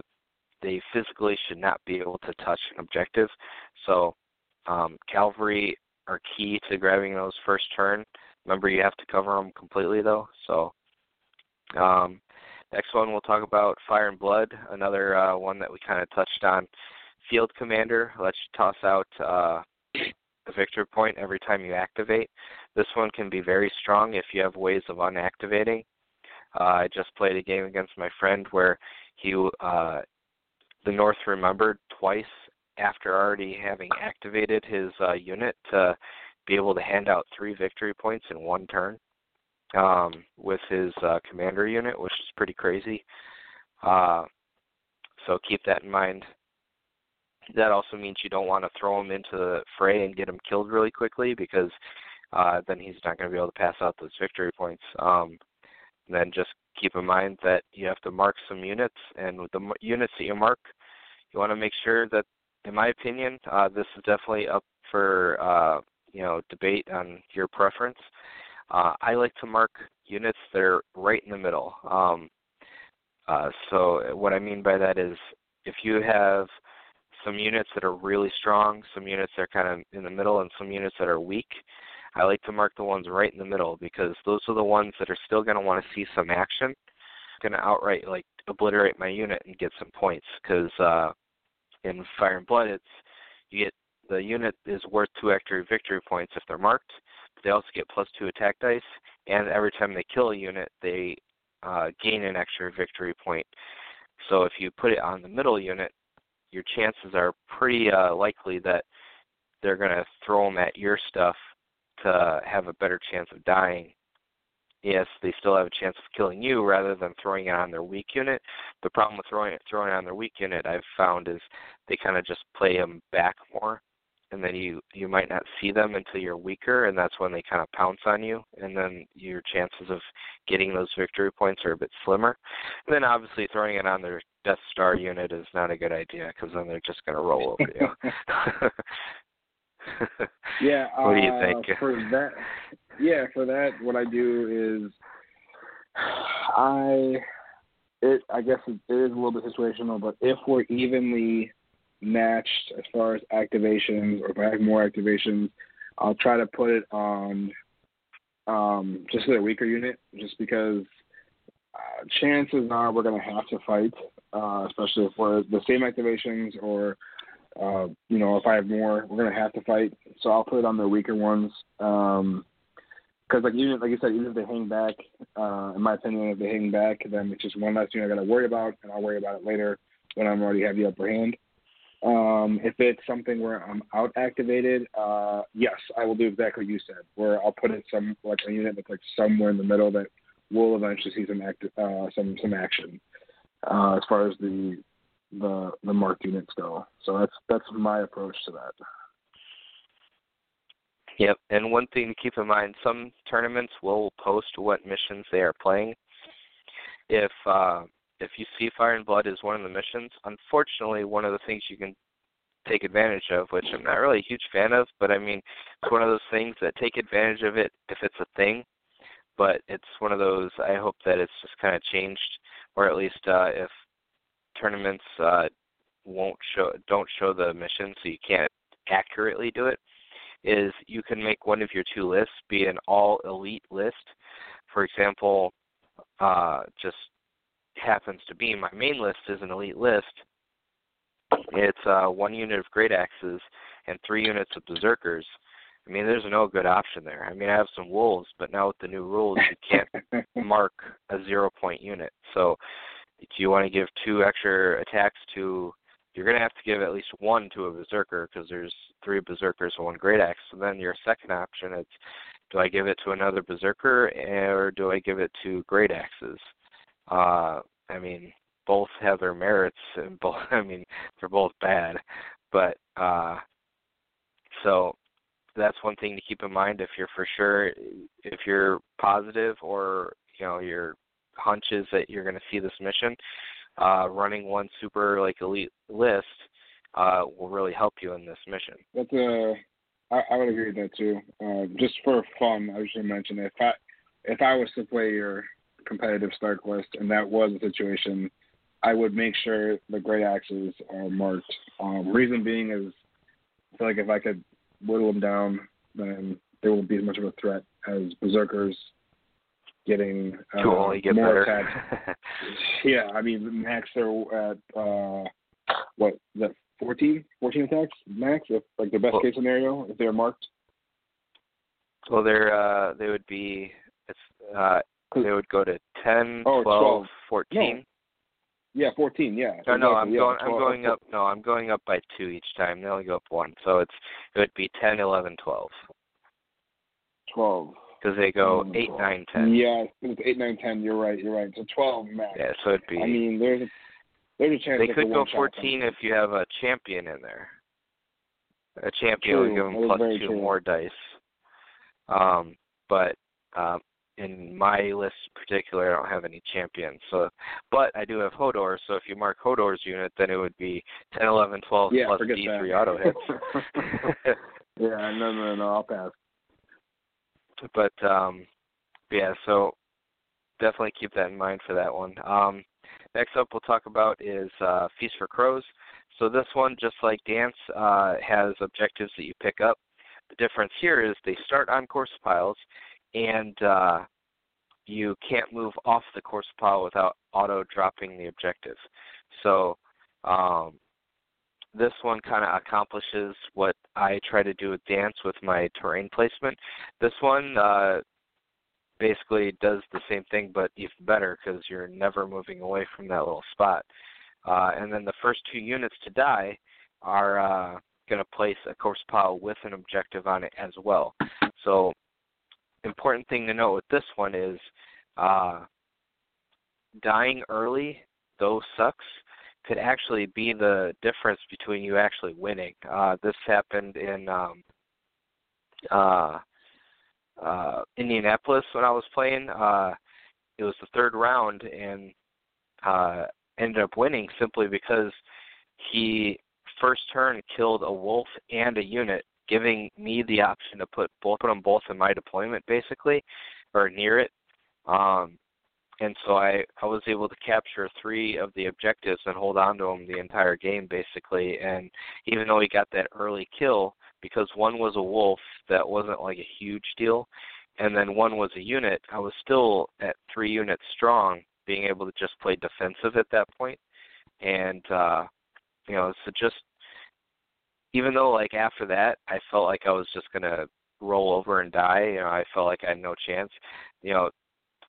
Speaker 1: they physically should not be able to touch an objective. So um, cavalry are key to grabbing those first turn. Remember, you have to cover them completely though. So, um, next one we'll talk about Fire and Blood, another uh, one that we kind of touched on. Field Commander lets you toss out uh, a victory point every time you activate. This one can be very strong if you have ways of unactivating. Uh, I just played a game against my friend where he uh, the North remembered twice after already having activated his uh, unit to be able to hand out three victory points in one turn um, with his uh, commander unit, which is pretty crazy. Uh, so keep that in mind. That also means you don't want to throw him into the fray and get him killed really quickly because uh, then he's not going to be able to pass out those victory points. Um, then just keep in mind that you have to mark some units, and with the units that you mark, you want to make sure that in my opinion, uh, this is definitely up for uh, you know debate on your preference. Uh, I like to mark units that are right in the middle. Um, uh, so what I mean by that is if you have some units that are really strong, some units that are kind of in the middle, and some units that are weak. I like to mark the ones right in the middle because those are the ones that are still going to want to see some action. Going to outright like obliterate my unit and get some points because uh, in Fire and Blood, it's you get the unit is worth two extra victory points if they're marked. But they also get plus two attack dice, and every time they kill a unit, they uh, gain an extra victory point. So if you put it on the middle unit, your chances are pretty uh, likely that they're going to throw them at your stuff to have a better chance of dying yes, they still have a chance of killing you rather than throwing it on their weak unit. The problem with throwing it throwing it on their weak unit I've found is they kind of just play them back more, and then you you might not see them until you're weaker, and that's when they kind of pounce on you, and then your chances of getting those victory points are a bit slimmer. And then obviously throwing it on their Death Star unit is not a good idea because then they're just going to roll over you.
Speaker 2: yeah.
Speaker 1: what do you
Speaker 2: uh,
Speaker 1: think?
Speaker 2: For that, yeah, for that, what I do is I it I guess it, it is a little bit situational, but if we're evenly matched as far as activations, or if I have more activations, I'll try to put it on um, just a weaker unit, just because uh, chances are we're going to have to fight, uh, especially if we're the same activations or, uh, you know, if I have more, we're to have to fight. So I'll put it on the weaker ones. Um, because like even like you said, even if they hang back, uh, in my opinion, if they hang back, then it's just one less thing I got to worry about, and I'll worry about it later when I'm already have the upper hand. Um, if it's something where I'm out activated, uh, yes, I will do exactly what you said, where I'll put it some like a unit that's like somewhere in the middle that will eventually see some active uh, some some action uh, as far as the the the marked units go. So that's that's my approach to that.
Speaker 1: Yep, and one thing to keep in mind: some tournaments will post what missions they are playing. If uh, if you see Fire and Blood as one of the missions, unfortunately, one of the things you can take advantage of, which I'm not really a huge fan of, but I mean, it's one of those things that take advantage of it if it's a thing. But it's one of those. I hope that it's just kind of changed, or at least uh, if tournaments uh, won't show, don't show the mission, so you can't accurately do it. Is you can make one of your two lists be an all elite list. For example, uh, just happens to be my main list is an elite list. It's uh, one unit of great axes and three units of berserkers. I mean, there's no good option there. I mean, I have some wolves, but now with the new rules, you can't mark a zero point unit. So, do you want to give two extra attacks to? You're going to have to give at least one to a berserker because there's three berserkers and one great axe. So then your second option is, do I give it to another berserker or do I give it to great axes? Uh, I mean, both have their merits, and both. I mean, they're both bad, but uh, so that's one thing to keep in mind if you're for sure if you're positive or you know your hunch is that you're going to see this mission uh running one super like elite list uh will really help you in this mission
Speaker 2: that's a I, would agree with that too uh just for fun i was just mention if i if i was to play your competitive start list, and that was a situation, I would make sure the great axes are marked. Um, reason being is, I feel like if I could whittle them down, then they won't be as much of a threat as berserkers getting uh,
Speaker 1: more
Speaker 2: better. attacks. yeah, I mean max they're at uh, what is that 14? 14 attacks max, if like the best well, case scenario if they're marked.
Speaker 1: Well, they're uh, they would be it's uh, they would go to 10,
Speaker 2: oh,
Speaker 1: 12, 12, 14.
Speaker 2: No. Yeah, 14. Yeah.
Speaker 1: No, no, I'm
Speaker 2: yeah,
Speaker 1: going.
Speaker 2: 12,
Speaker 1: I'm going up. No, I'm going up by two each time. They only go up one, so it's it would be 10, 11, 12.
Speaker 2: 12.
Speaker 1: Because they go 8, 9, 10.
Speaker 2: Yeah, it's 8, nine, ten. You're right. You're right. So 12 max.
Speaker 1: Yeah, so it'd be.
Speaker 2: I mean, there's a there's a chance
Speaker 1: they could go
Speaker 2: 14
Speaker 1: if you have a champion in there. A champion
Speaker 2: true.
Speaker 1: would give them plus two
Speaker 2: true.
Speaker 1: more dice. Um, but um, in my list in particular, I don't have any champions. So, but I do have Hodor. So if you mark Hodor's unit, then it would be 10, 11, 12
Speaker 2: yeah,
Speaker 1: plus
Speaker 2: D3
Speaker 1: that. auto hits.
Speaker 2: yeah, no, no, no, I'll pass.
Speaker 1: But um, yeah, so definitely keep that in mind for that one. Um, next up, we'll talk about is uh, Feast for Crows. So this one, just like Dance, uh, has objectives that you pick up. The difference here is they start on corpse piles, and uh, you can't move off the corpse pile without auto dropping the objective. So um, this one kind of accomplishes what I try to do with dance with my terrain placement. This one uh, basically does the same thing, but even better because you're never moving away from that little spot. Uh, and then the first two units to die are uh, going to place a corpse pile with an objective on it as well. So important thing to note with this one is uh, dying early, though sucks, could actually be the difference between you actually winning. Uh, this happened in um, uh, uh, Indianapolis when I was playing. Uh, it was the third round and uh, ended up winning simply because he first turn killed a wolf and a unit giving me the option to put both of them both in my deployment basically or near it um, and so I I was able to capture three of the objectives and hold on to them the entire game basically and even though he got that early kill because one was a wolf that wasn't like a huge deal and then one was a unit, I was still at three units strong, being able to just play defensive at that point. And uh you know, so just even though like after that I felt like I was just gonna roll over and die, you know, I felt like I had no chance. You know,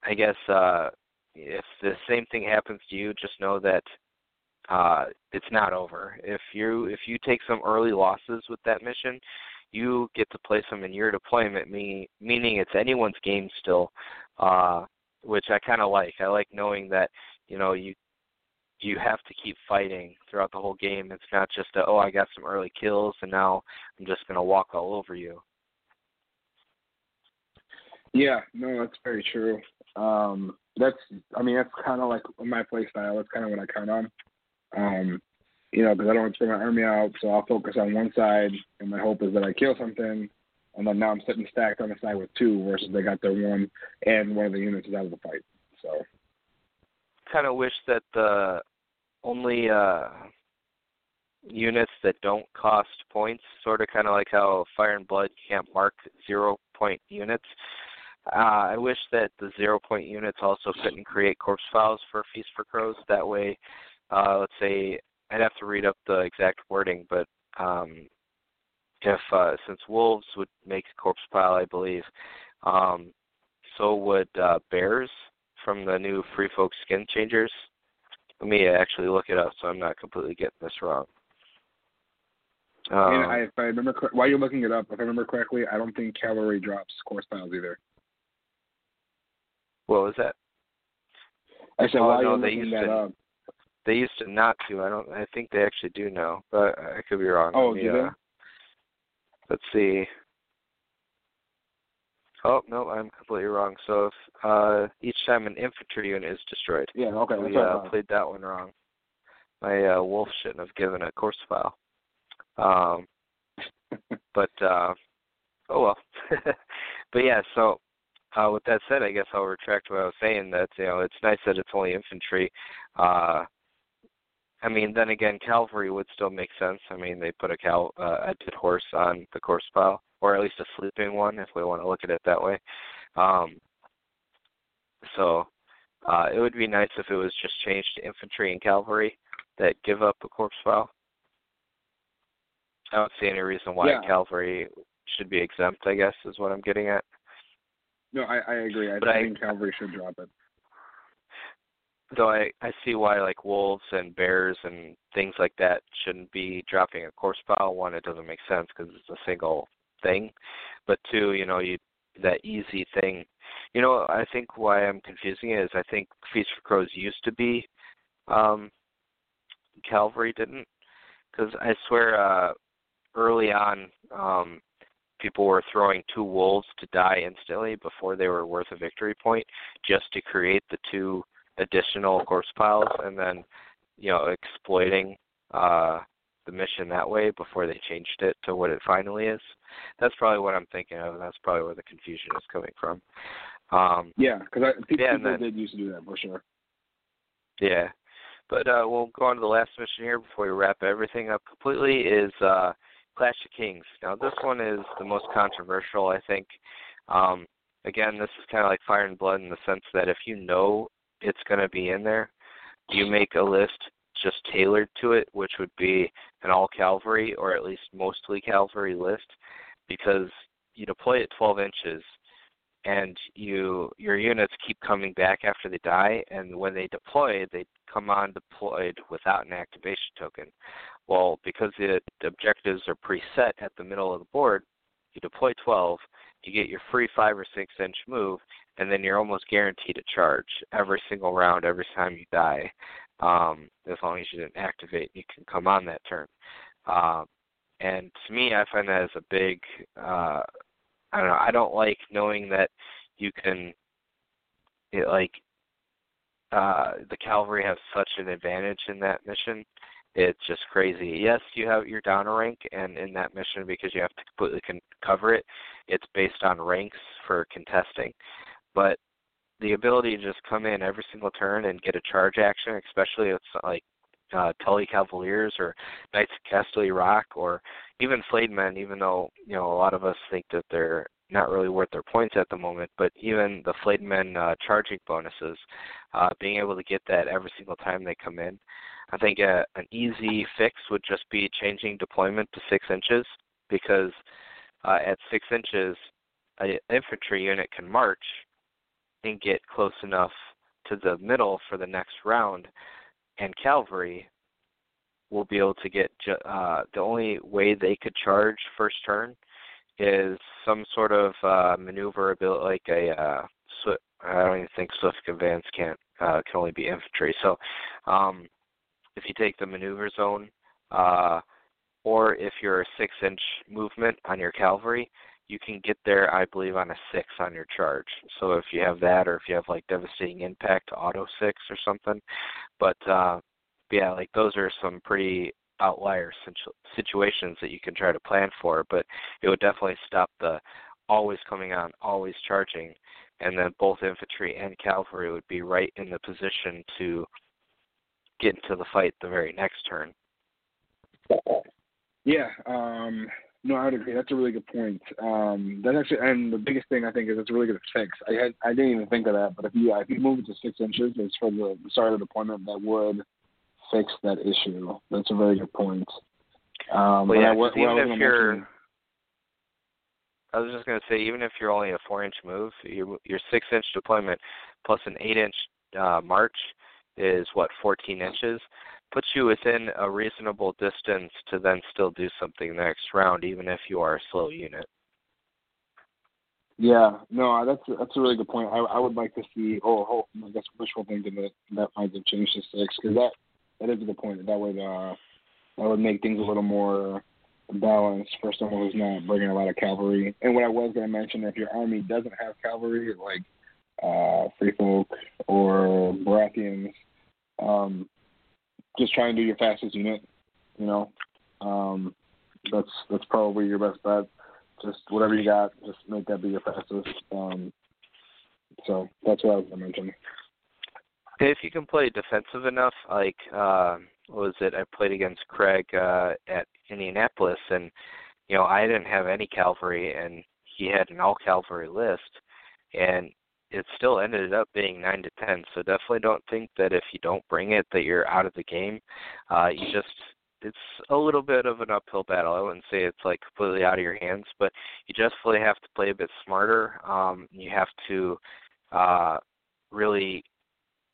Speaker 1: I guess uh if the same thing happens to you, just know that uh it's not over. If you if you take some early losses with that mission, you get to play some in your deployment, me, meaning it's anyone's game still, uh, which I kind of like. I like knowing that you know you you have to keep fighting throughout the whole game. It's not just a, oh I got some early kills and now I'm just gonna walk all over you.
Speaker 2: Yeah, no, that's very true. Um, that's I mean that's kind of like my play style. That's kind of what I count on. Um, you know, because I don't want to spread my army out, so I'll focus on one side, and my hope is that I kill something, and then now I'm sitting stacked on the side with two versus they got their one, and one of the units is out of the fight. So,
Speaker 1: kind of wish that the only uh units that don't cost points, sort of kind of like how Fire and Blood can't mark zero point units. Uh, I wish that the zero point units also couldn't create corpse piles for Feast for Crows. That way, uh, let's say I'd have to read up the exact wording, but um, if uh, since wolves would make corpse pile, I believe, um, so would uh, bears from the new Free Folk skin changers. Let me actually look it up so I'm not completely getting this wrong.
Speaker 2: Um, I mean, I, if I remember while you're looking it up, if I remember correctly, I don't think cavalry drops corpse piles either.
Speaker 1: What was that?
Speaker 2: I said
Speaker 1: oh, no, they used to,
Speaker 2: up,
Speaker 1: they used to not to. I don't. I think they actually do now, but I could be wrong.
Speaker 2: Oh, yeah.
Speaker 1: uh, Let's see. Oh no, I'm completely wrong. So if uh, each time an infantry unit is destroyed,
Speaker 2: yeah, okay,
Speaker 1: we
Speaker 2: I
Speaker 1: uh, played that one wrong. My uh, wolf shouldn't have given a corpse pile. Um, but uh, oh well. but yeah, so uh, with that said, I guess I'll retract what I was saying. That you know, it's nice that it's only infantry. Uh, I mean, then again, cavalry would still make sense. I mean, they put a cal uh, a dead horse on the corpse pile, or at least a sleeping one, if we want to look at it that way. Um, so uh, it would be nice if it was just changed to infantry and cavalry that give up a corpse pile. I don't see any reason why
Speaker 2: Yeah.
Speaker 1: cavalry should be exempt. I guess is what I'm getting at.
Speaker 2: No, I, I agree. I
Speaker 1: But I-
Speaker 2: think cavalry should drop it.
Speaker 1: Though I I see why like wolves and bears and things like that shouldn't be dropping a corpse pile. One, it doesn't make sense because it's a single thing. But two, you know, you that easy thing. You know, I think why I'm confusing it is I think Feast for Crows used to be um Cavalry didn't because I swear uh early on um people were throwing two wolves to die instantly before they were worth a victory point just to create the two additional corpse piles and then you know exploiting uh the mission that way before they changed it to what it finally is. That's probably what i'm thinking of. And that's probably where the confusion is coming from. Um
Speaker 2: Yeah, because people,
Speaker 1: Yeah, and
Speaker 2: people
Speaker 1: then-
Speaker 2: did used to do that for sure.
Speaker 1: yeah. But uh we'll go on to the last mission here before we wrap everything up completely is uh clash of kings. Now this one is the most controversial i think. Um again this is kind of like fire and blood in the sense that if you know it's going to be in there you make a list just tailored to it, which would be an all Calvary or at least mostly Calvary list, because you deploy at 12 inches, and you your units keep coming back after they die, and when they deploy, they come on deployed without an activation token. Well, because the, objectives are preset at the middle of the board, you deploy 12, you get your free five or six inch move, and then you're almost guaranteed a charge every single round, every time you die um, as long as you didn't activate, you can come on that turn. Um, and to me, I find that as a big. Uh, I don't know. I don't like knowing that you can, it, like, uh, the cavalry have such an advantage in that mission. It's just crazy. Yes, you have your down rank, and in that mission, because you have to completely con- cover it, it's based on ranks for contesting. But the ability to just come in every single turn and get a charge action, especially if it's like uh, Tully Cavaliers or Knights of Casterly Rock or even Flayed Men, even though you know a lot of us think that they're not really worth their points at the moment. But even the Flayed uh, charging bonuses, uh, being able to get that every single time they come in. I think a, an easy fix would just be changing deployment to six inches because uh, at six inches, an infantry unit can march and get close enough to the middle for the next round, and cavalry will be able to get. Uh, the only way they could charge first turn is some sort of uh, maneuverability, like a uh, swift. I don't even think swift advance can't uh, can only be infantry. So, um, if you take the maneuver zone, uh, or if you're a six-inch movement on your cavalry, you can get there, I believe, on a six on your charge. So if you have that, or if you have like devastating impact, auto six or something. But uh, yeah, like those are some pretty outlier situations that you can try to plan for. But it would definitely stop the always coming on, always charging, and then both infantry and cavalry would be right in the position to get into the fight the very next turn.
Speaker 2: Yeah, um, no, I would agree. That's a really good point. Um, that's actually, and the biggest thing I think is it's a really good fix. I had, I didn't even think of that, but if you, if you move it to six inches, it's for the start of the deployment that would fix that issue. That's a very good point. Um,
Speaker 1: well, yeah, I, even if you're, mention, I was just going to say, even if you're only a four-inch move, your your six-inch deployment plus an eight-inch uh, march is what 14 inches puts you within a reasonable distance to then still do something next round, even if you are a slow unit.
Speaker 2: Yeah, no, that's that's a really good point. I I would like to see. Oh, oh I guess wishful thinking that that might have changed to six because that that is a good point. That would uh that would make things a little more balanced for someone who's not bringing a lot of cavalry. And what I was going to mention, if your army doesn't have cavalry, like uh, Free Folk or Baratheons, um, just try and do your fastest unit. You know, um, that's that's probably your best bet. Just whatever you got, just make that be your fastest. Um, so that's what I was gonna mention.
Speaker 1: If you can play defensive enough, like uh, what was it? I played against Craig uh, at Indianapolis, and you know I didn't have any cavalry, and he had an all cavalry list, and it still ended up being nine to ten. So definitely don't think that if you don't bring it that you're out of the game. Uh, you just it's a little bit of an uphill battle. I wouldn't say it's like completely out of your hands, but you definitely have to play a bit smarter. Um, you have to uh, really,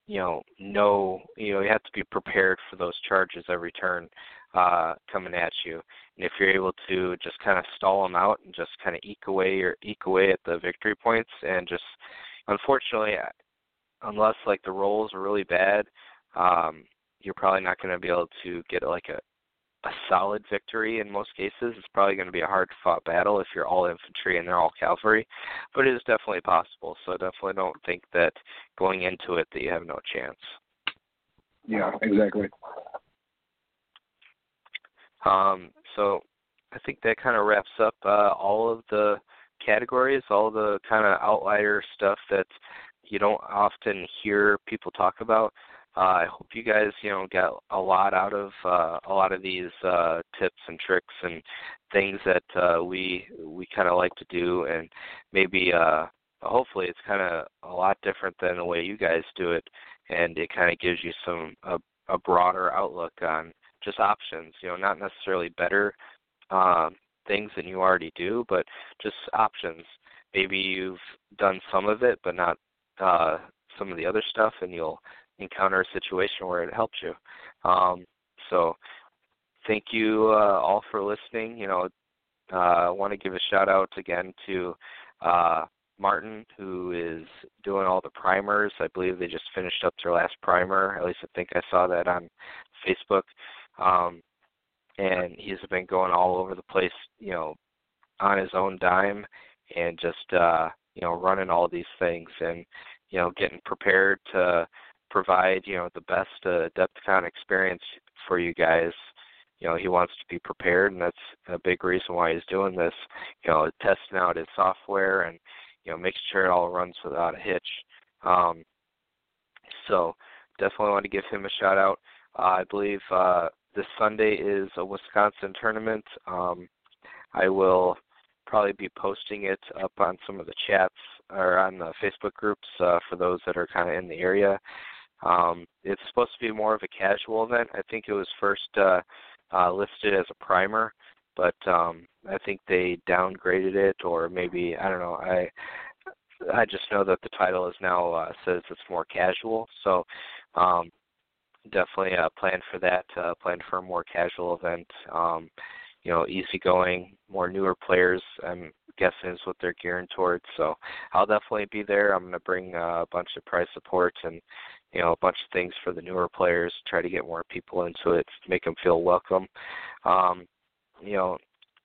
Speaker 1: you know, know you know you have to be prepared for those charges every turn uh, coming at you. And if you're able to just kind of stall them out and just kind of eke away or eke away at the victory points and just unfortunately, unless like the rolls are really bad, um, you're probably not going to be able to get like a a solid victory in most cases. It's probably going to be a hard fought battle if you're all infantry and they're all cavalry, but it is definitely possible. So definitely don't think that going into it that you have no chance.
Speaker 2: Yeah, exactly.
Speaker 1: Um, so I think that kind of wraps up uh, all of the categories, all the kind of outlier stuff that you don't often hear people talk about. Uh, I hope you guys, you know, got a lot out of uh, a lot of these uh, tips and tricks and things that uh, we we kind of like to do, and maybe uh, hopefully it's kind of a lot different than the way you guys do it, and it kind of gives you some a, a broader outlook on just options. You know, not necessarily better um, things than you already do, but just options. Maybe you've done some of it, but not uh, some of the other stuff, and you'll encounter a situation where it helps you. Um, so, thank you uh, all for listening. You know, uh, I want to give a shout out again to uh, Martin, who is doing all the primers. I believe they just finished up their last primer. At least I think I saw that on Facebook. Um, and he's been going all over the place, you know, on his own dime and just uh, you know, running all these things and, you know, getting prepared to provide, you know, the best uh DepthCon experience for you guys. You know, he wants to be prepared and that's a big reason why he's doing this. You know, testing out his software and, you know, making sure it all runs without a hitch. Um so definitely want to give him a shout out. Uh, I believe uh this Sunday is a Wisconsin tournament. Um, I will probably be posting it up on some of the chats or on the Facebook groups uh, for those that are kind of in the area. Um, it's supposed to be more of a casual event. I think it was first uh, uh, listed as a primer, but um, I think they downgraded it, or maybe I don't know. I I just know that the title is now uh, says it's more casual. So um, definitely uh, plan for that. Uh, plan for a more casual event. Um, you know, easygoing, more newer players. I'm guessing is what they're gearing towards. So I'll definitely be there. I'm going to bring uh, a bunch of prize support and you know a bunch of things for the newer players. Try to get more people into it, make them feel welcome. Um, you know,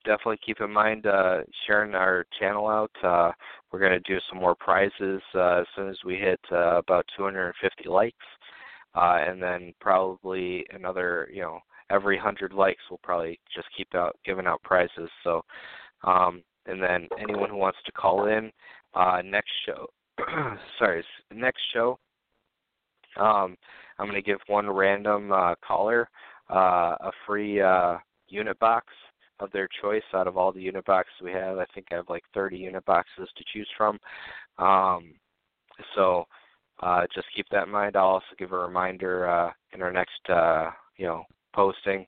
Speaker 1: definitely keep in mind uh, sharing our channel out. Uh, we're going to do some more prizes uh, as soon as we hit uh, about 250 likes, uh, and then probably another, you know, every 100 likes we'll probably just keep out giving out prizes. So, um, and then anyone who wants to call in uh, next show, sorry, next show, um, I'm going to give one random uh, caller uh, a free uh, unit box of their choice out of all the unit boxes we have. I think I have like 30 unit boxes to choose from. Um, so uh, just keep that in mind. I'll also give a reminder uh, in our next, uh, you know, posting.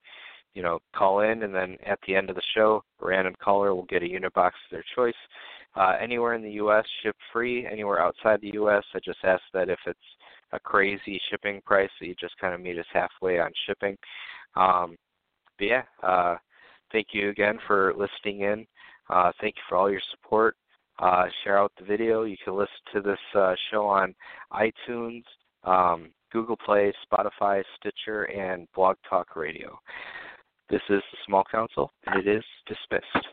Speaker 1: You know, call in, and then at the end of the show, a random caller will get a unit box of their choice. Uh, anywhere in the U.S., ship free. Anywhere outside the U.S., I just ask that if it's a crazy shipping price, that you just kind of meet us halfway on shipping. Um, but yeah, uh, thank you again for listening in. Uh, thank you for all your support. Uh, share out the video. You can listen to this uh, show on iTunes, um, Google Play, Spotify, Stitcher, and Blog Talk Radio. This is the Small Council, and it is dismissed.